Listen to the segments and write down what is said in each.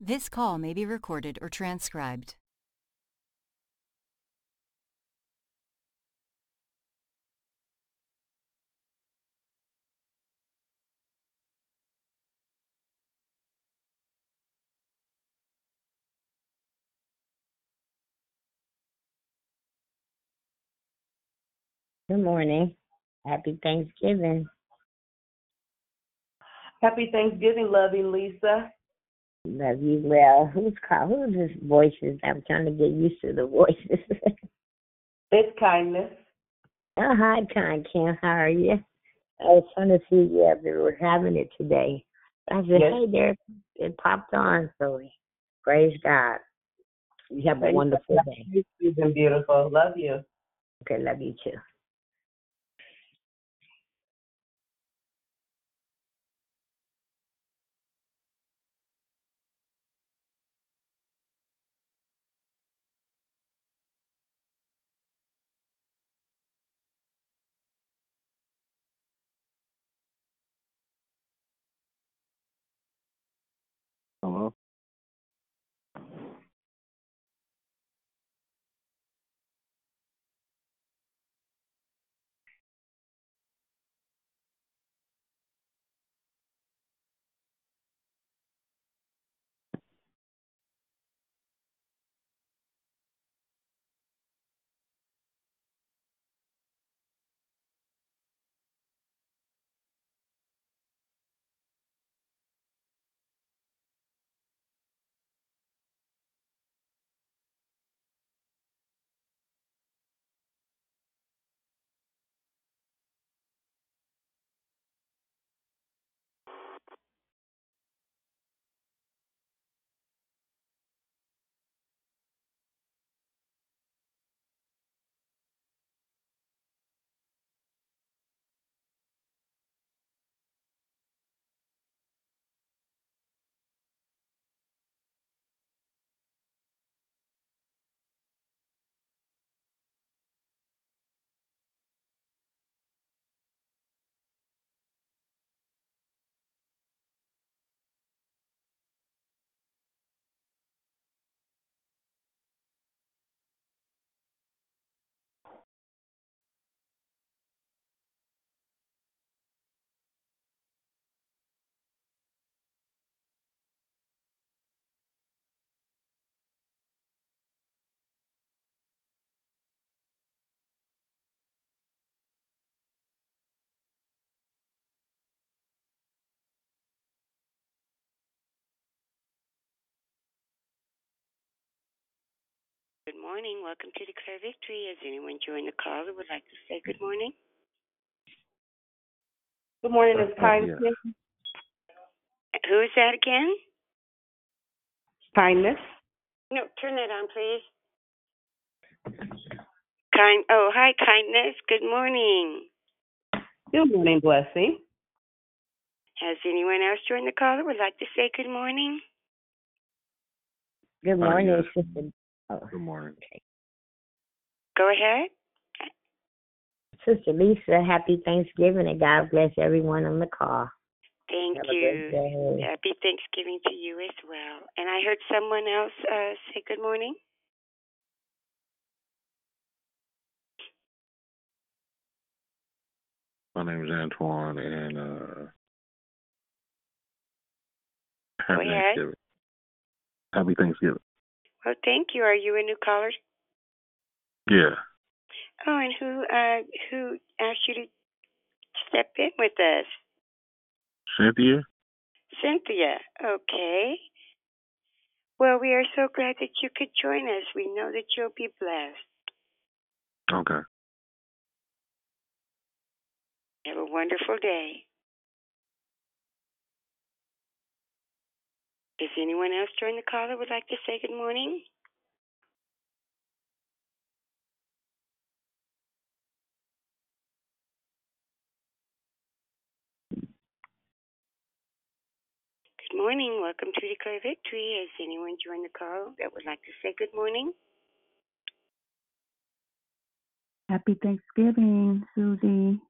This call may be recorded or transcribed. Good morning. Happy Thanksgiving. Happy Thanksgiving, loving Lisa. Love you well. Who's call? Who's this voices? I'm trying to get used to the voices. It's kindness. oh, hi, Con Kim. How are you? I was trying to see yeah, they were having it today. I said, Yes. hey, there, it popped on. So praise God. You have a Praise wonderful day. You've been beautiful. Love you. Okay, love you too. Morning. Welcome to Declare Victory. Has anyone joined the call that would like to say good morning? Good morning, it's kindness. Who is that again? Kindness. No, turn that on, please. Kind. Oh, hi, kindness. Good morning. Good morning, blessing. Has anyone else joined the call that would like to say good morning? Good morning, yes. Sister. Oh, Good morning. Go ahead. Sister Lisa, happy Thanksgiving and God bless everyone on the call. Thank Have you. Happy Thanksgiving to you as well. And I heard someone else uh, say good morning. My name is Antoine, and uh, happy Thanksgiving. Happy Thanksgiving. Well, thank you. Are you a new caller? Yeah. Oh, and who uh who asked you to step in with us? Cynthia? Cynthia. Okay. Well, we are so glad that you could join us. We know that you'll be blessed. Okay. Have a wonderful day. Does anyone else join the call that would like to say good morning? Good morning. Welcome to Declare Victory. Has anyone joined the call that would like to say good morning? Happy Thanksgiving, Susie.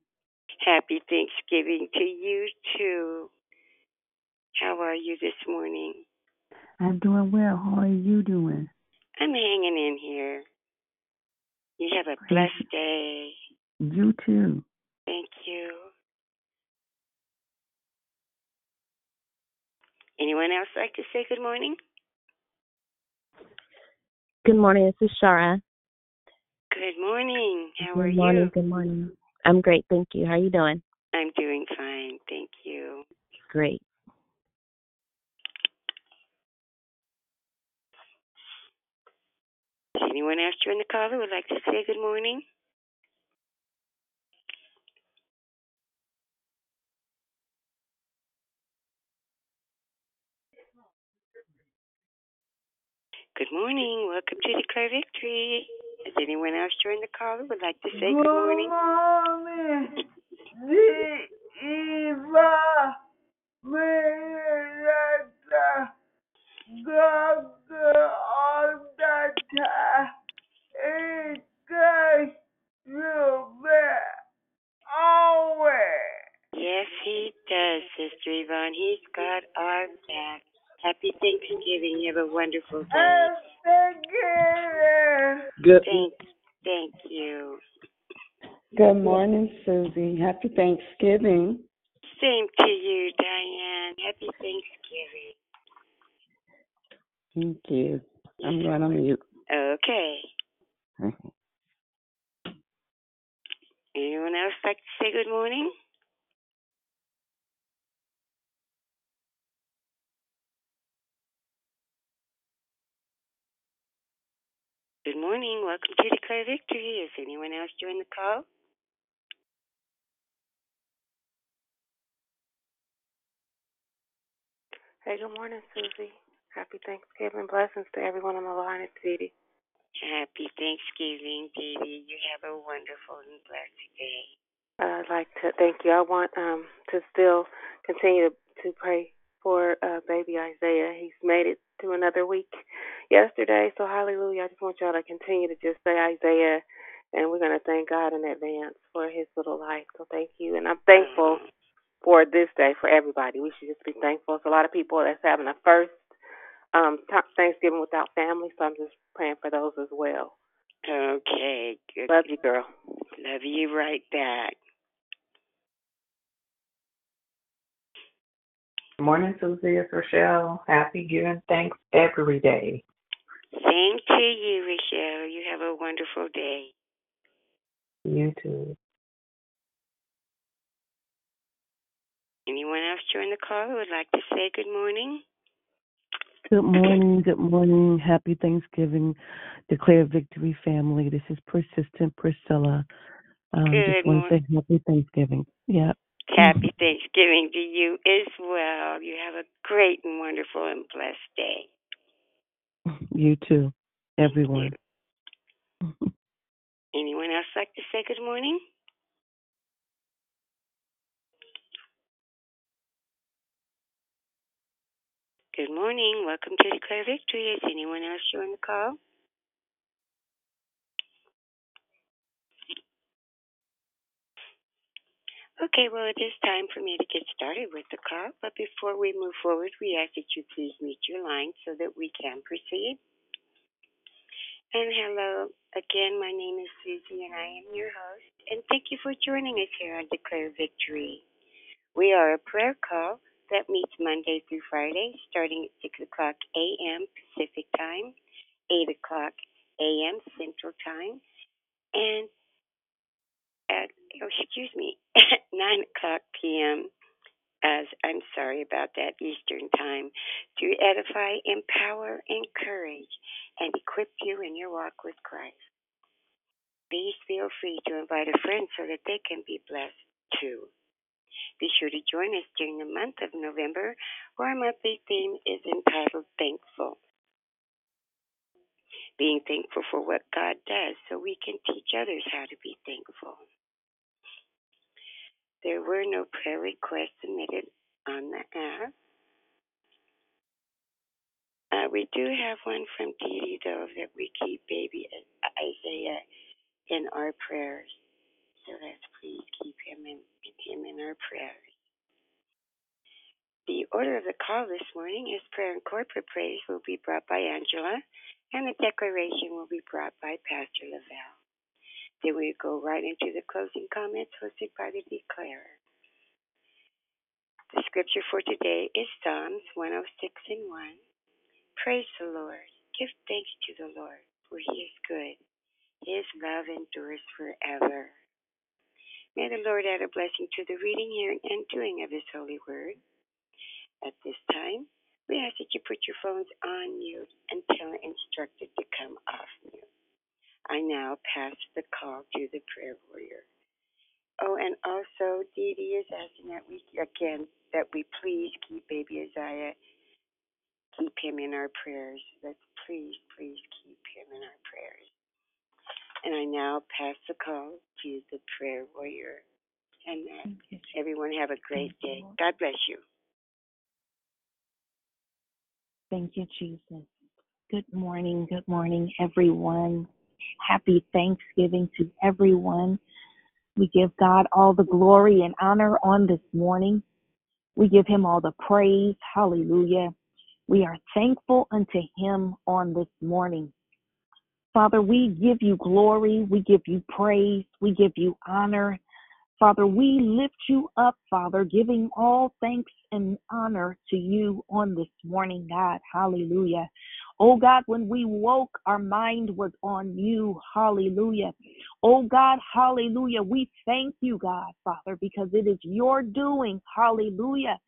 Happy Thanksgiving to you too. How are you this morning? I'm doing well. How are you doing? I'm hanging in here. You have a Praise blessed day. You too. Thank you. Anyone else like to say good morning? Good morning. This is Shara. Good morning. How good are morning. you? Good morning. I'm great. Thank you. How are you doing? I'm doing fine. Thank you. Great. Is anyone else join the call who would like to say good morning? Good morning. Welcome to Declare Victory. Has anyone else joined the call who would like to say good morning? morning. This is my Miranda. Doctor on the time. It goes you always. Yes, he does, Sister Yvonne. He's got our back. Happy Thanksgiving. You have a wonderful day. I'm. Good Thank, thank you. good morning, Susie. Happy Thanksgiving. Same to you, Diane. Happy Thanksgiving. Thank you. I'm going on mute. Okay. Anyone else like to say good morning? Good morning. Welcome to Declare Victory. Has anyone else joined the call? Hey, good morning, Susie. Happy Thanksgiving. Blessings to everyone on the line. It's Dee Dee. Happy Thanksgiving, Dee Dee. You have a wonderful and blessed day. I'd like to thank you. I want um to still continue to, to pray for uh baby Isaiah. He's made it to another week yesterday, so hallelujah. I just want y'all to continue to just say Isaiah and we're gonna thank God in advance for his little life. So thank you. And I'm thankful for this day for everybody. We should just be thankful. It's a lot of people that's having a first um Thanksgiving without family, so I'm just praying for those as well. Okay. Good. Love you, girl. Love you right back. Good morning, Susie. It's Rochelle. Happy giving thanks every day. Same to you, Rochelle. You have a wonderful day. You too. Anyone else join the call who would like to say good morning? Good morning, good morning. Happy Thanksgiving. Declare victory, family. This is Persistent Priscilla. Um, Good just want to say happy Thanksgiving. Yeah. Happy Thanksgiving to you as well. You have a great and wonderful and blessed day. You too, everyone. Anyone else like to say good morning? Good morning. Welcome to Declare Victory. Is anyone else join the call? Okay, well, it is time for me to get started with the call, but before we move forward, we ask that you please mute your line so that we can proceed. And hello again, my name is Susie and I am your host, and thank you for joining us here on Declare Victory. We are a prayer call that meets Monday through Friday, starting at 6 o'clock a.m. Pacific Time, 8 o'clock a.m. Central Time, and at, oh, excuse me, at 9 o'clock p.m. As I'm sorry about that Eastern Time, to edify, empower, encourage, and equip you in your walk with Christ. Please feel free to invite a friend so that they can be blessed too. Be sure to join us during the month of November, where our monthly theme is entitled Thankful. Being thankful for what God does so we can teach others how to be thankful. There were no prayer requests submitted on the app. Uh, we do have one from Dee though, that we keep baby Isaiah in our prayers. So let's please keep him in, him in our prayers. The order of the call this morning is prayer and corporate praise will be brought by Angela, and the declaration will be brought by Pastor Lavelle. Then we go right into the closing comments hosted by the declarer. The scripture for today is Psalms 106 and 1. Praise the Lord. Give thanks to the Lord, for he is good. His love endures forever. May the Lord add a blessing to the reading, hearing, and doing of his holy word. At this time, we ask that you put your phones on mute until instructed to come off mute. I now pass the call to the prayer warrior. Oh, and also Dee Dee is asking that we again that we please keep baby Isaiah, keep him in our prayers. Let's please, please keep him in our prayers. And I now pass the call to the prayer warrior. And everyone have a great day. God bless you. Thank you, Jesus. Good morning. Good morning, everyone. Happy Thanksgiving to everyone. We give God all the glory and honor on this morning. We give him all the praise. Hallelujah. We are thankful unto him on this morning. Father, we give you glory. We give you praise. We give you honor. Father, we lift you up, Father, giving all thanks and honor to you on this morning, God. Hallelujah. Oh God, when we woke, our mind was on you. Hallelujah. Oh God, hallelujah. We thank you, God, Father, because it is your doing. Hallelujah.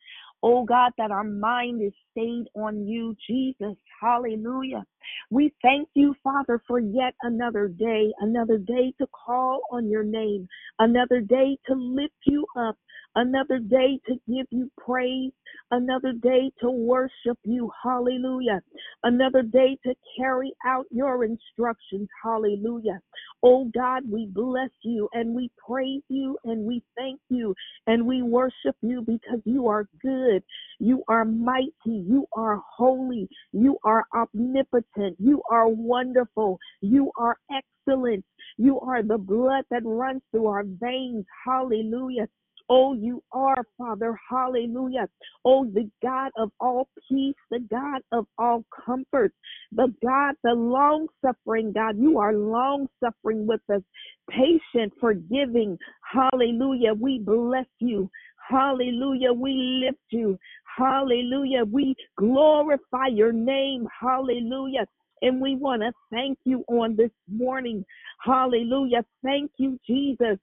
Oh God, that our mind is stayed on you, Jesus. Hallelujah. We thank you, Father, for yet another day, another day to call on your name, another day to lift you up, another day to give you praise, another day to worship you. Hallelujah. Another day to carry out your instructions. Hallelujah. Oh God, we bless you and we praise you and we thank you and we worship you because you are good. You are mighty. You are holy. You are omnipotent. You are wonderful. You are excellent. You are the blood that runs through our veins. Hallelujah. Oh, you are, Father. Hallelujah. Oh, the God of all peace, the God of all comfort, the God, the long suffering God. You are long suffering with us, patient, forgiving. Hallelujah. We bless you. Hallelujah. We lift you. Hallelujah. We glorify your name. Hallelujah. And we want to thank you on this morning. Hallelujah. Thank you, Jesus.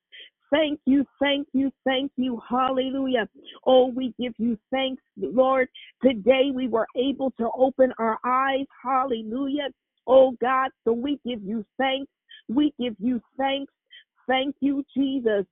Thank you, thank you, thank you. Hallelujah. Oh, we give you thanks, Lord. Today we were able to open our eyes. Hallelujah. Oh, God, so we give you thanks. We give you thanks. Thank you, Jesus.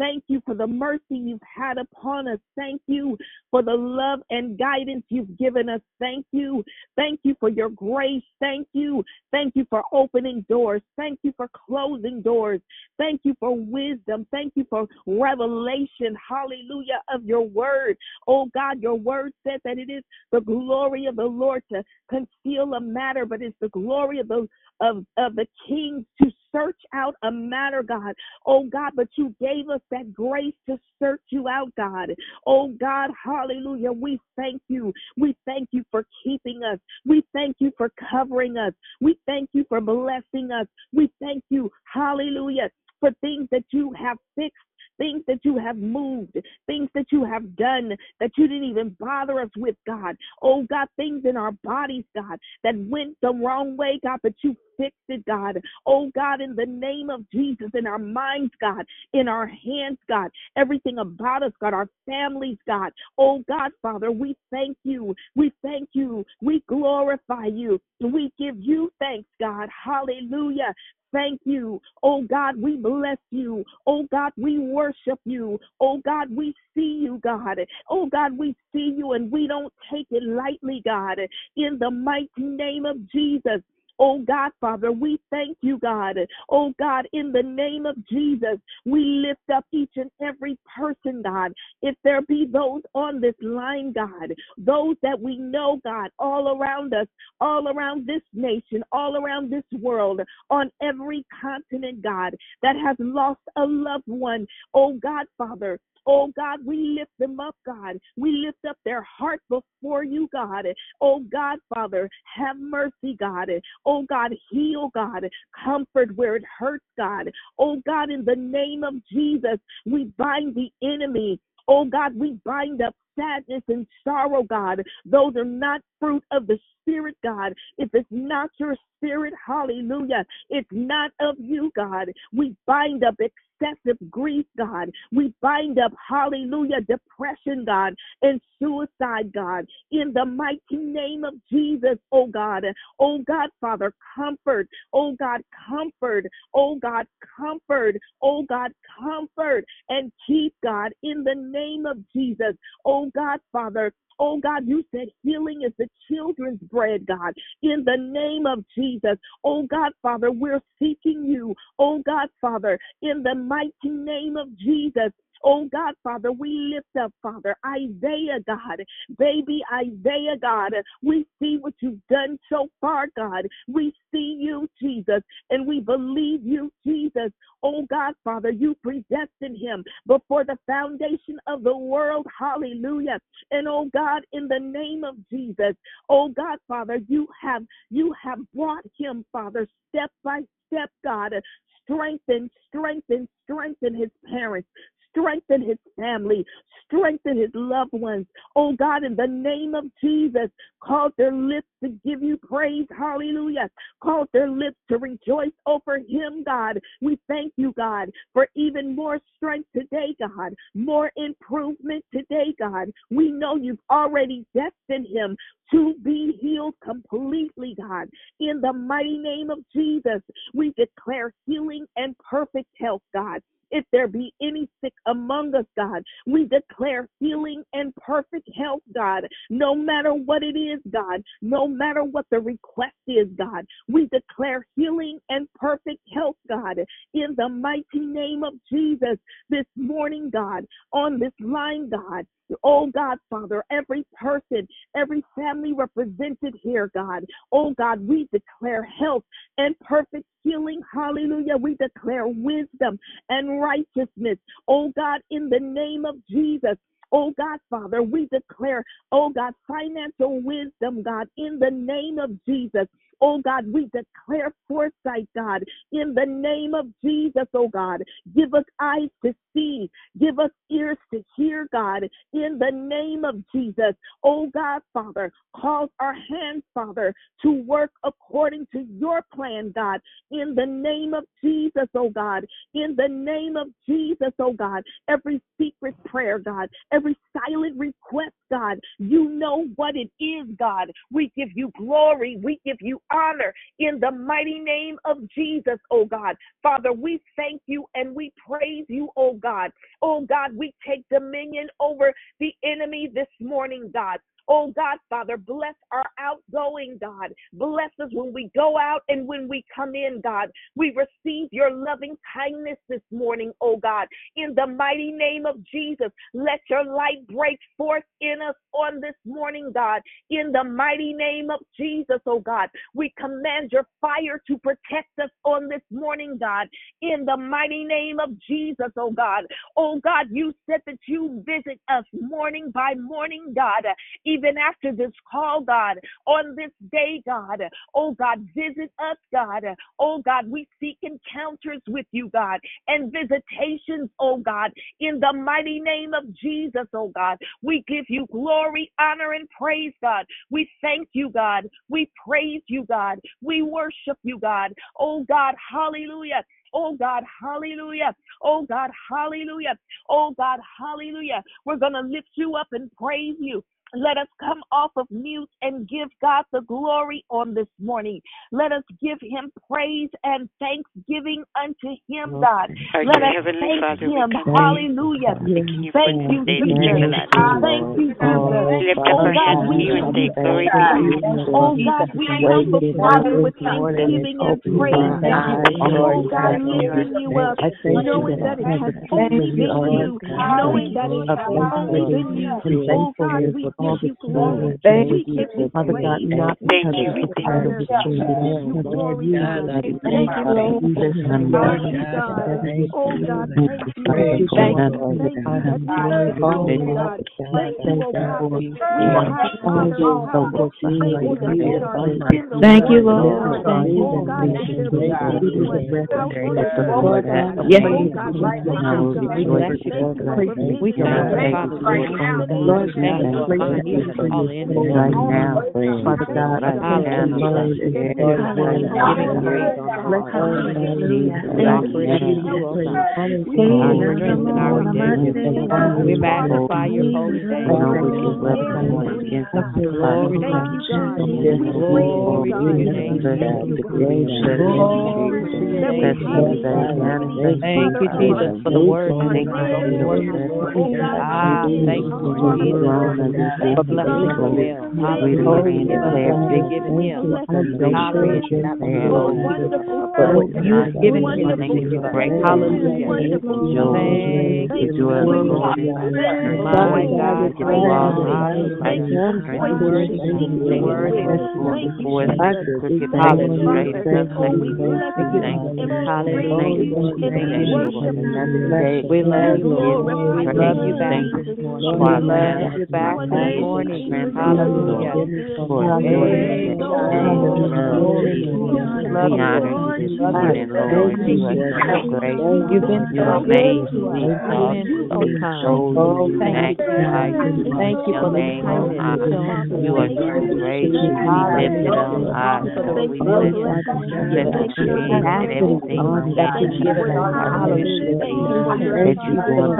Thank you for the mercy you've had upon us. Thank you for the love and guidance you've given us. Thank you. Thank you for your grace. Thank you. Thank you for opening doors. Thank you for closing doors. Thank you for wisdom. Thank you for revelation. Hallelujah of your word. Oh God, your word says that it is the glory of the Lord to conceal a matter, but it's the glory of the of, of the king to search out a matter, God. Oh God, but you gave us that grace to search you out, God. Oh God, hallelujah. We thank you. We thank you for keeping us. We thank you for covering us. We thank you for blessing us. We thank you, hallelujah, for things that you have fixed things that you have moved, things that you have done that you didn't even bother us with, God. Oh, God, things in our bodies, God, that went the wrong way, God, but you fixed it, God. Oh, God, in the name of Jesus, in our minds, God, in our hands, God, everything about us, God, our families, God. Oh, God, Father, we thank you. We thank you. We glorify you. We give you thanks, God. Hallelujah. Thank you. Oh God, we bless you. Oh God, we worship you. Oh God, we see you, God. Oh God, we see you and we don't take it lightly, God. In the mighty name of Jesus. Oh God, Father, we thank you, God. Oh God, in the name of Jesus, we lift up each and every person, God. If there be those on this line, God, those that we know, God, all around us, all around this nation, all around this world, on every continent, God, that has lost a loved one. Oh God, Father, Oh God, we lift them up, God. We lift up their heart before you, God. Oh God, Father, have mercy, God. Oh God, heal, God. Comfort where it hurts, God. Oh God, in the name of Jesus, we bind the enemy. Oh God, we bind up sadness and sorrow, God. Those are not fruit of the Spirit, God. If it's not your spirit, hallelujah, it's not of you, God. We bind up excessive grief, God. We bind up, hallelujah, depression, God, and suicide, God. In the mighty name of Jesus, oh God. Oh God, Father, comfort. Oh God, comfort. Oh God, comfort. Oh God, comfort and keep, God, in the name of Jesus. Oh God, Father, Oh God, you said healing is the children's bread, God. In the name of Jesus. Oh God, Father, we're seeking you. Oh God, Father, in the mighty name of Jesus. Oh God, Father, we lift up, Father, Isaiah, God, baby Isaiah, God. We see what you've done so far, God. We see you, Jesus, and we believe you, Jesus. Oh God, Father, you predestined him before the foundation of the world. Hallelujah. And oh God, in the name of Jesus, oh God, Father, you have you have brought him, Father, step by step, God. Strengthen, strengthen, strengthen his parents, strengthen his family, strengthen his loved ones. Oh God, in the name of Jesus, cause their lips to give you praise. Hallelujah. Cause their lips to rejoice over him, God. We thank you, God, for even more strength today, God, more improvement today, God. We know you've already destined him to be healed completely, God. In the mighty name of Jesus, we declare healing and perfect health, God. If there be any sick among us, God, we declare healing and perfect health, God. No matter what it is, God, no matter what the request is, God, we declare healing and perfect health, God, in the mighty name of Jesus this morning, God, on this line, God. Oh God, Father, every person, every family represented here, God. Oh God, we declare health and perfect healing. Hallelujah. We declare wisdom and righteousness. Oh God, in the name of Jesus. Oh God, Father, we declare, oh God, financial wisdom, God, in the name of Jesus. Oh God, we declare foresight, God, in the name of Jesus, oh God. Give us eyes to see, give us ears to hear, God, in the name of Jesus. Oh God, Father, cause our hands, Father, to work according to your plan, God, in the name of Jesus, oh God. In the name of Jesus, oh God. Every secret prayer, God, every silent request, God, you know what it is, God. We give you glory, we give you honor in the mighty name of Jesus, oh God. Father, we thank you and we praise you, oh God. Oh God, we take dominion over the enemy this morning, God. Oh God, Father, bless our outgoing, God. Bless us when we go out and when we come in, God. We receive your loving kindness this morning, oh God. In the mighty name of Jesus, let your light break forth in us on this morning, God. In the mighty name of Jesus, oh God, we command your fire to protect us on this morning, God. In the mighty name of Jesus, oh God. Oh God, you said that you visit us morning by morning, God. Even after this call, God, on this day, God. Oh God, visit us, God. Oh God, we seek encounters with you, God, and visitations, oh God, in the mighty name of Jesus, oh God. We give you glory, honor, and praise, God. We thank you, God. We praise you, God. We worship you, God. Oh God, hallelujah. Oh God, hallelujah. Oh God, hallelujah. Oh God, hallelujah. We're going to lift you up and praise you. Let us come off of mute and give God the glory on this morning. Let us give him praise and thanksgiving unto him, God. Our Let us thank Father, him. Hallelujah. Thank you, Jesus. you've given us. Thank you, Jesus. Oh, we up Oh God, we to you and give say, you Glory to praise. you. Oh God, we come before with thanksgiving and praise. Oh God, lifting you up, knowing that it has only been you, knowing that it has only been you. Oh God, we all the you glory Thank We praise. give you Father God, praise. not Thank because you. of the part of the church, We but give you because glory. you God, have we been thank you, Lord. you this Thank morning. you, God. Thank Oh, you. God, Thank thank you. Thank you. Thank Thank you. you I that you glory heard for us, you. God. Thank you, thank oh you God, for that oh, you you are have always honored our so hearts. good Thank behind you that oh, we you. are in Thank you, oh, right Lord. Thank you. Oh God, that there is no Due to the one rest of outside the of Lord, you, I God. Yes. Oh praise God, you. we I thank will you, God. rejoice We and thank you for praise you. We provision, thank you, Father, In this the morning. name Lord of God, I Thank you for Jesus, praise we you finding us for thank your all in this right now. Father God, I Right place your now, mind Father. and This your is word the in Giving your hour, praise hand. on the God. Bless heart. your holy name. Hallelujah. We And God, you offer we it up give thank to you you. the you, O praise. God. We Our strength and our glory. We We magnify magnify your your Hallelujah. name. holy name. You, thank you, Lord. Lord God. Hallelujah, I God. feel like Glory to you, God. God. Jesus, We praise you, Glory to your name, Thank you, God. Glory Anything to your that we name, have Jesus. Thank you, of Jesus, us for the word on today. this Go forth. morning, oh God, we Ah, thank you you. Jesus, for Thank you, blessing God. Lavelle. Thank you Hallelujah. for For the giving sons him. you're giving him. Bless his Hallelujah. children. To declare, Oh, Lord Jesus, wonderful what Savior. you've given to Wonderful do. Savior. Hallelujah. Wonderful Savior. Thank Thank you, you for Jesus. your faithfulness. My God, thank you. Thank Hallelujah. you for pointing us to You're you. worthy. Thank you. Thank you, Hallelujah. Oh, we bless you and we Hallelujah. you and we you. We love We you, Lord. Glorify We your love you name, back morning. We love Hallelujah. you back Your this name is morning. good. Your name Hallelujah. is good. We Hey, exalt you, glory, Lord. glory. Lord, We I love you, thank Lord. you. We love you, In the Lord. name of Jesus, You've been so good to us. You've Hallelujah. been You so are kind. Thank you, Jesus. Oh, oh, thank you for the kindness shown to You are us. too great Hallelujah. Thank you for the Thank you for resources blessing us. you've Thank you for your inhabited faithfulness. that Thank you've you for given your us. kindness. Hallelujah. Thank you for oh, your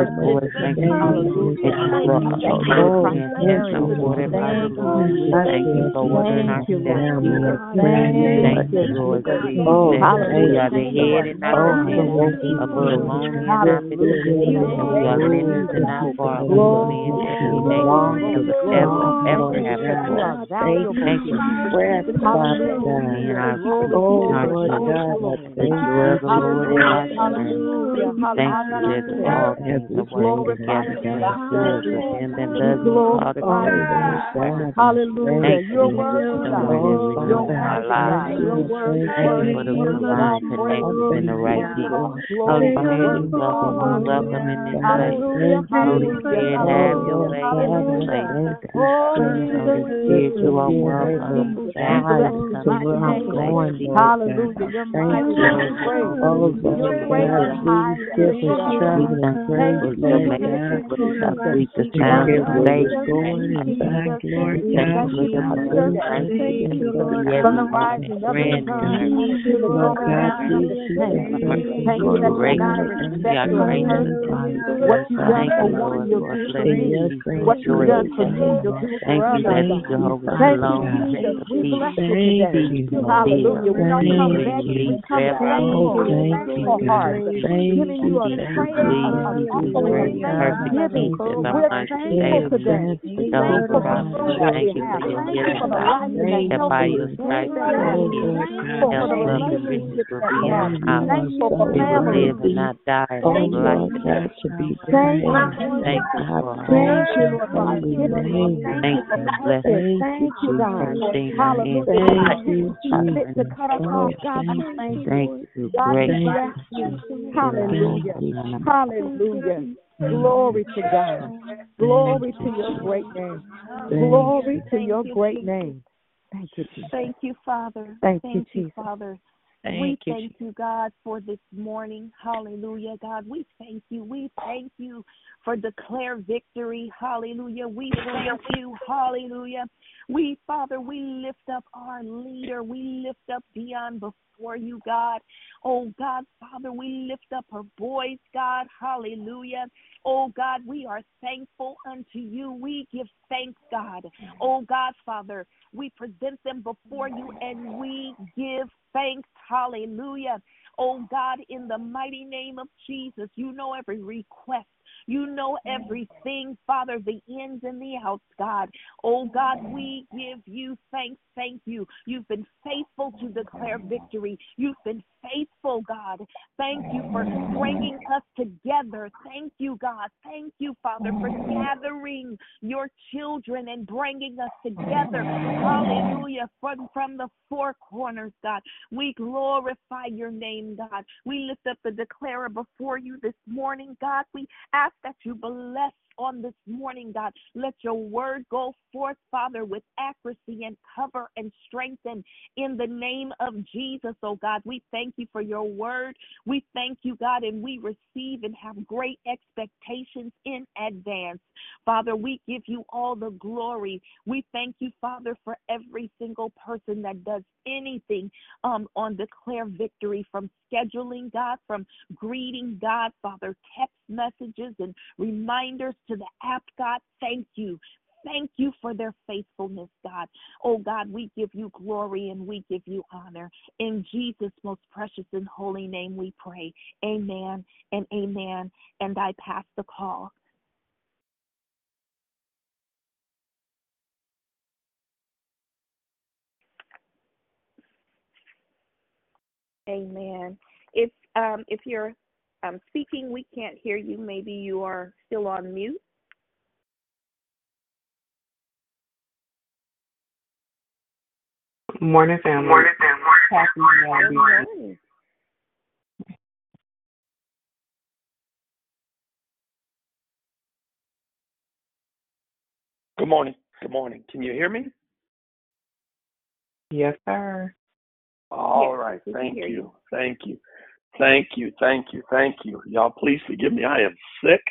Thank you for the faithfulness. persistence. Hallelujah. Thank you, Thank you for Jesus. prosperity. Thank you, Jesus. Thank you for watering Thank our you, steps, Lord. Lord. Thank you, Lord Jesus. Oh, Hallelujah. thank Thank you. you for Oh, nothing so missing. woke this morning. Hallelujah. Glory to Thank you. God. Glory, Walk the. Lord. Because you are Thank you. us. Breath, Father Hallelujah. God. Glory, Oh, glory, Lord glory, God, I glory. thank you. Hallelujah, hallelujah, hallelujah. We glorify your name, Jesus. We glorify your name. Hallelujah. You're worthy, God. You're worthy, God. You're worthy, worthy, worthy of all praise. Worthy of all glory. Worthy of all honor. Hallelujah, hallelujah, hallelujah, hallelujah. Oh, Jesus, Jesus, Jesus, Jesus. We bless your mighty name. Hallelujah. You're mighty to be praised. You're great and high and lifted up. Thank you. Thank you, Jesus. Thank you, Jesus. Thank you, Jesus. Thank you, thank you, Jesus. Thank you, Jesus. From the rising of the sun to the going down of. Thank you that you're not a respecter of persons. What you've done for one, you'll do for me. What you've done for me, you'll do for. Thank you, bless you today. Hallelujah. We don't come begging. We come thanking you with a thankful heart. Giving you a praise, an offering of thanksgiving. We're thankful today. For we have. Thankful for the life and the health and the strength that we have. Thankful for the that we have. Thankful for families. Thank you, Jesus. Thank you, Jesus. Thank you, Lord, for. Thank you for purpose. Thank you, God. Hallelujah. Thank you, to cut us off. God, thank you. God, we bless you. Hallelujah. Hallelujah. Glory to God. Glory to your great name. Glory to your great name. Thank you, Jesus. Thank you, Father. Thank Thank you, you, Jesus. Father. Thank we you, thank you, God, for this morning. Hallelujah, God. We thank you. We thank you for declare victory. Hallelujah. We thank you. Hallelujah. We, Father, we lift up our leader. We lift up Dion before you, God. Oh, God, Father, we lift up her boys, God. Hallelujah. Oh, God, we are thankful unto you. We give thanks, God. Oh, God, Father, we present them before you and we give thanks. Hallelujah. Oh, God, in the mighty name of Jesus, you know every request. You know everything, Father, the ins and the outs, God. Oh, God, we give you thanks. Thank you. You've been faithful to declare victory. You've been faithful, God. Thank you for bringing us together. Thank you, God. Thank you, Father, for gathering your children and bringing us together. Hallelujah. From, from the four corners, God. We glorify your name, God. We lift up the declarer before you this morning, God. We ask that you bless on this morning, God. Let your word go forth, Father, with accuracy and cover and strengthen in the name of Jesus, oh God. We thank you for your word. We thank you, God, and we receive and have great expectations in advance. Father, we give you all the glory. We thank you, Father, for every single person that does anything um, on Declare Victory from scheduling, God, from greeting, God, Father, text messages and reminders to the app, God. Thank you. Thank you for their faithfulness, God. Oh, God, we give you glory and we give you honor. In Jesus' most precious and holy name we pray. Amen and amen. And I pass the call. Amen. If um, if you're um, speaking, we can't hear you. Maybe you are still on mute. Morning, family. Morning, family. Happy Good Friday. morning. Good morning. Good morning. Can you hear me? Yes, sir. All Yes, right. Thank you. you. Thank you. Thank you. Thank you. Thank you. Y'all please forgive me. I am sick.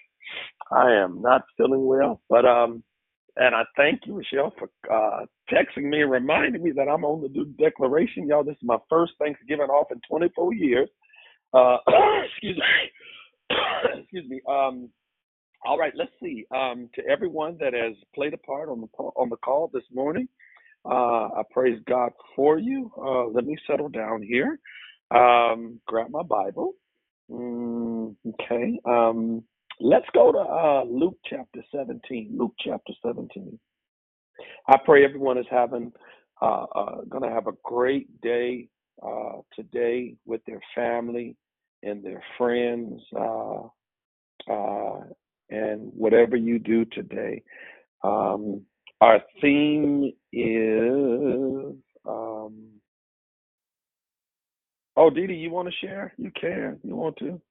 I am not feeling well. But um and I thank you, Michelle, for uh texting me and reminding me that I'm on the new declaration. Y'all, this is my first Thanksgiving off in twenty four years. Uh excuse me. excuse me. Um all right, let's see. Um, to everyone that has played a part on the on the call this morning, uh, I praise God for you. Uh, let me settle down here. Um, grab my Bible. Mm, okay. Um, let's go to uh, Luke chapter 17. Luke chapter 17. I pray everyone is having uh, uh, going to have a great day uh, today with their family and their friends. Uh, uh, and whatever you do today. Um, our theme is. Um, oh, Dee, you want to share? You can. You want to?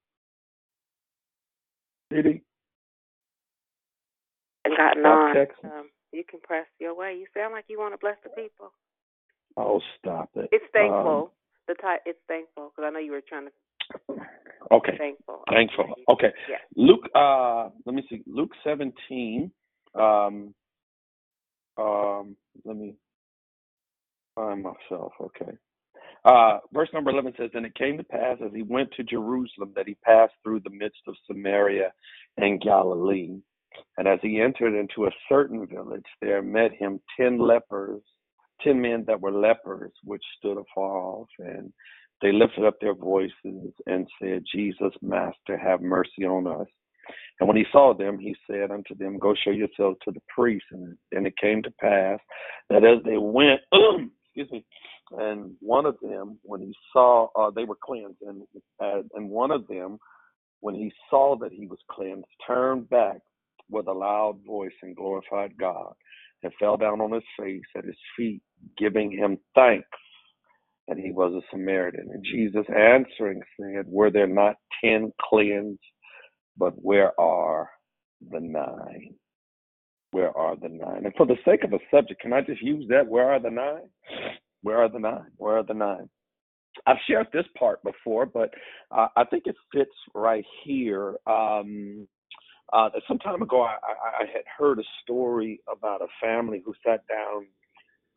Dee? And gotten Stop on. Um, you can press your way. You sound like you want to bless the people. Oh, stop it. It's Um, thankful. the type. It's thankful because I know you were trying to. okay. Thankful. Thankful. Okay. Yes. Luke, uh, let me see. Luke 17. Um, um, let me find myself. Okay. Uh, verse number 11 says, And it came to pass as he went to Jerusalem that he passed through the midst of Samaria and Galilee. And as he entered into a certain village, there met him ten lepers, ten men that were lepers, which stood afar off. And they lifted up their voices and said, Jesus, Master, have mercy on us. And when he saw them, he said unto them, Go show yourselves to the priests. And, and it came to pass that as they went, excuse me, and one of them, when he saw, uh, they were cleansed, and uh, and one of them, when he saw that he was cleansed, turned back with a loud voice and glorified God, and fell down on his face at his feet, giving him thanks. And he was a Samaritan. And Jesus answering said, Were there not ten cleansed? But where are the nine? Where are the nine? And for the sake of the subject, can I just use that? Where are the nine? Where are the nine? Where are the nine? I've shared this part before, but uh, I think it fits right here. Um, uh, some time ago, I, I, had heard a story about a family who sat down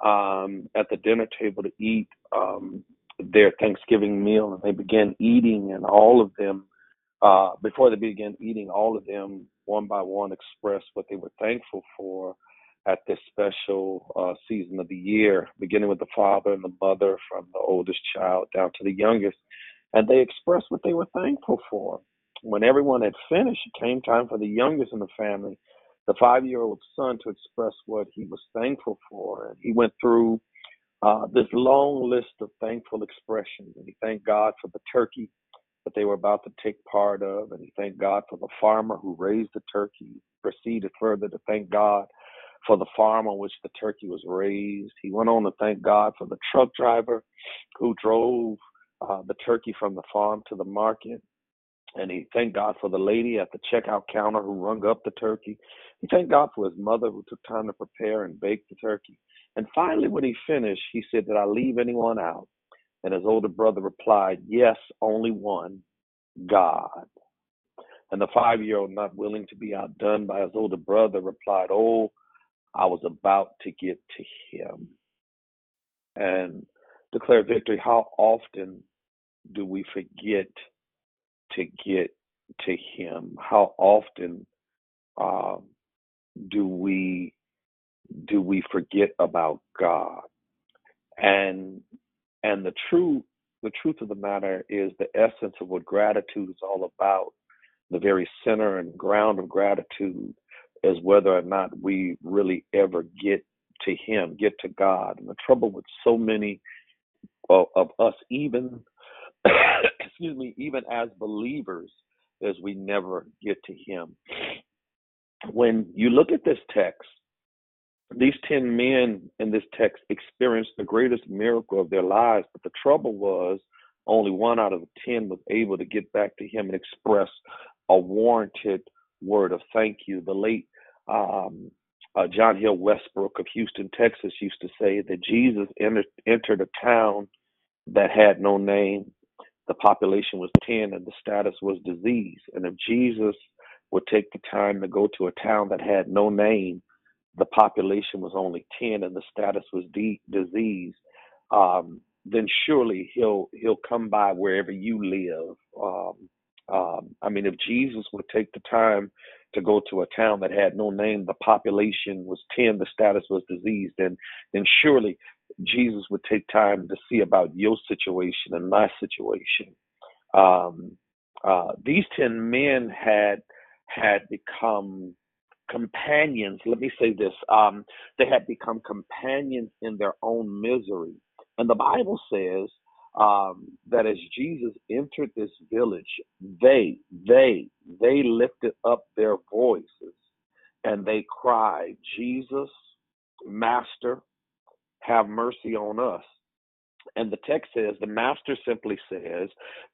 um, at the dinner table to eat um, their Thanksgiving meal, and they began eating, and all of them, uh, before they began eating, all of them one by one expressed what they were thankful for at this special uh, season of the year, beginning with the father and the mother, from the oldest child down to the youngest, and they expressed what they were thankful for. When everyone had finished, it came time for the youngest in the family, the five year old son, to express what he was thankful for. And he went through uh, this long list of thankful expressions. And he thanked God for the turkey that they were about to take part of. And he thanked God for the farmer who raised the turkey. Proceeded further to thank God for the farm on which the turkey was raised. He went on to thank God for the truck driver who drove uh, the turkey from the farm to the market. And he thanked God for the lady at the checkout counter who rung up the turkey. He thanked God for his mother who took time to prepare and bake the turkey. And finally, when he finished, he said, Did I leave anyone out? And his older brother replied, Yes, only one God. And the five year old, not willing to be outdone by his older brother, replied, Oh, I was about to get to him. And declare victory. How often do we forget to get to him? How often um, do we do we forget about God? And and the true the truth of the matter is the essence of what gratitude is all about. The very center and ground of gratitude is whether or not we really ever get to Him, get to God. And the trouble with so many of, of us, even excuse me, even as believers, is we never get to Him. When you look at this text, these 10 men in this text experienced the greatest miracle of their lives, but the trouble was only one out of the 10 was able to get back to him and express a warranted word of thank you. The late um, uh, John Hill Westbrook of Houston, Texas, used to say that Jesus entered, entered a town that had no name. The population was 10 and the status was disease. And if Jesus would take the time to go to a town that had no name, the population was only 10 and the status was de- disease, um, then surely he'll he'll come by wherever you live. Um, um, I mean, if Jesus would take the time to go to a town that had no name, the population was 10, the status was diseased, then then surely Jesus would take time to see about your situation and my situation. Um, uh, these 10 men had had become companions. Let me say this: um, they had become companions in their own misery, and the Bible says um, that as Jesus entered this village, they, they, they lifted up their voices and they cried, "Jesus, Master, have mercy on us." And the text says, the master simply says,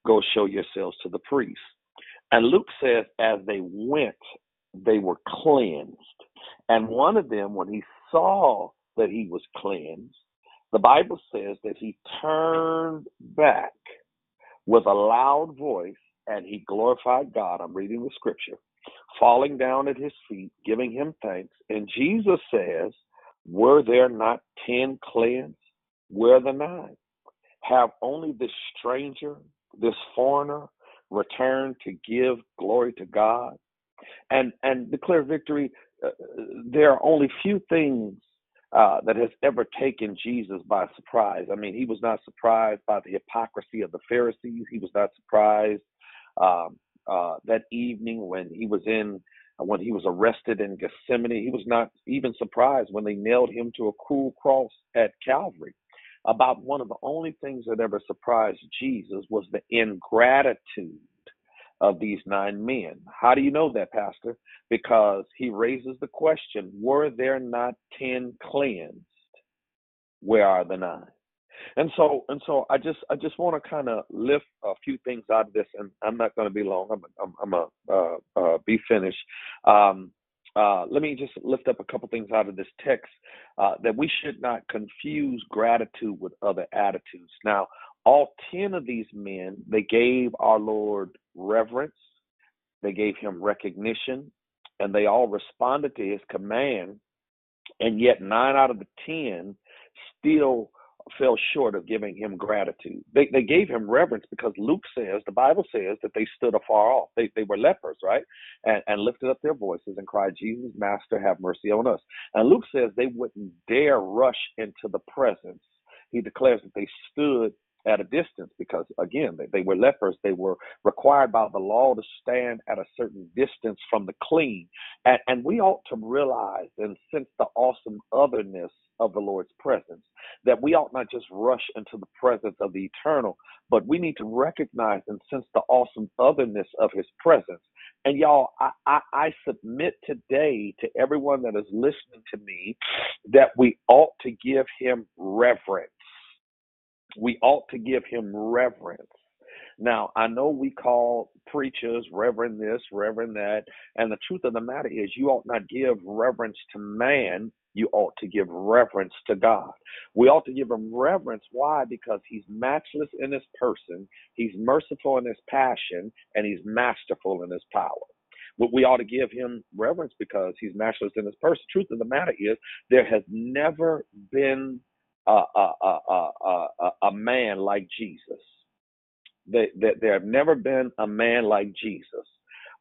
Go show yourselves to the priest. And Luke says, as they went, they were cleansed. And one of them, when he saw that he was cleansed, the Bible says that he turned back with a loud voice and he glorified God. I'm reading the scripture, falling down at his feet, giving him thanks. And Jesus says, Were there not ten cleansed? Where the nine? Have only this stranger, this foreigner, returned to give glory to God? and and declare victory. Uh, there are only few things uh, that has ever taken Jesus by surprise. I mean, he was not surprised by the hypocrisy of the Pharisees. He was not surprised um, uh, that evening when he was in when he was arrested in Gethsemane. He was not even surprised when they nailed him to a cruel cross at Calvary. About one of the only things that ever surprised Jesus was the ingratitude of these nine men. How do you know that, Pastor? Because he raises the question Were there not ten cleansed? Where are the nine? And so, and so, I just, I just want to kind of lift a few things out of this, and I'm not going to be long. I'm, I'm, I'm a uh, uh, be finished. Um, uh, let me just lift up a couple things out of this text uh, that we should not confuse gratitude with other attitudes. Now, all 10 of these men, they gave our Lord reverence, they gave him recognition, and they all responded to his command. And yet, nine out of the 10 still fell short of giving him gratitude. They, they gave him reverence because Luke says, the Bible says that they stood afar off. They, they were lepers, right? And, and lifted up their voices and cried, Jesus, Master, have mercy on us. And Luke says they wouldn't dare rush into the presence. He declares that they stood at a distance because again they, they, were lepers they were required by the law to stand at a certain distance from the clean and, and we ought to realize and sense the awesome otherness of the Lord's presence. That we ought not just rush into the presence of the eternal, but we need to recognize and sense the awesome otherness of his presence. And y'all, I, I, I submit today to everyone that is listening to me that we ought to give him reverence. We ought to give him reverence. Now, I know we call preachers reverend this, reverend that, and the truth of the matter is you ought not give reverence to man, you ought to give reverence to God. We ought to give him reverence. Why? Because he's matchless in his person, he's merciful in his passion, and he's masterful in his power. But we ought to give him reverence because he's matchless in his person. Truth of the matter is, there has never been a, a, a, a, man like Jesus. That there, there have never been a man like Jesus.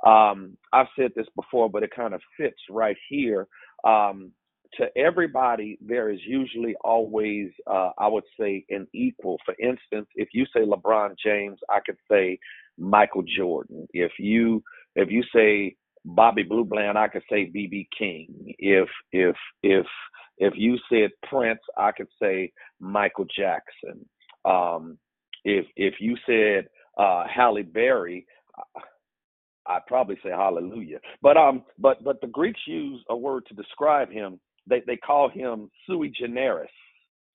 Um, I've said this before, but it kind of fits right here. Um, to everybody, there is usually always, uh, I would say, an equal. For instance, if you say LeBron James, I could say Michael Jordan. If you if you say Bobby Blue Bland, I could say BB King. If if if if you said Prince, I could say Michael Jackson. Um, if if you said uh, Halle Berry, I'd probably say Hallelujah. But um, but but the Greeks use a word to describe him. They they call him sui generis,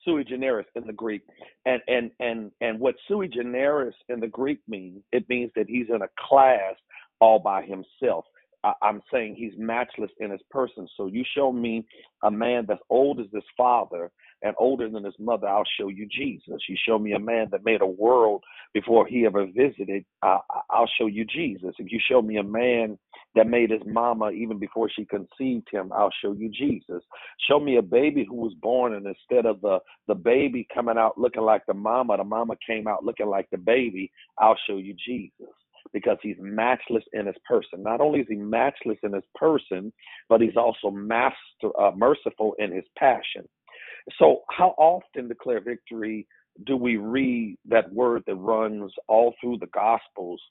sui generis in the Greek, and and and and what sui generis in the Greek means, it means that he's in a class all by himself. I, I'm saying he's matchless in his person. So you show me a man that's old as this father and older than his mother, I'll show you Jesus. You show me a man that made a world before he ever visited, uh, I'll show you Jesus. If you show me a man that made his mama even before she conceived him, I'll show you Jesus. Show me a baby who was born and instead of the the baby coming out looking like the mama, the mama came out looking like the baby, I'll show you Jesus because he's matchless in his person. Not only is he matchless in his person, but he's also master, uh, merciful in his passion. So, how often declare victory do we read that word that runs all through the Gospels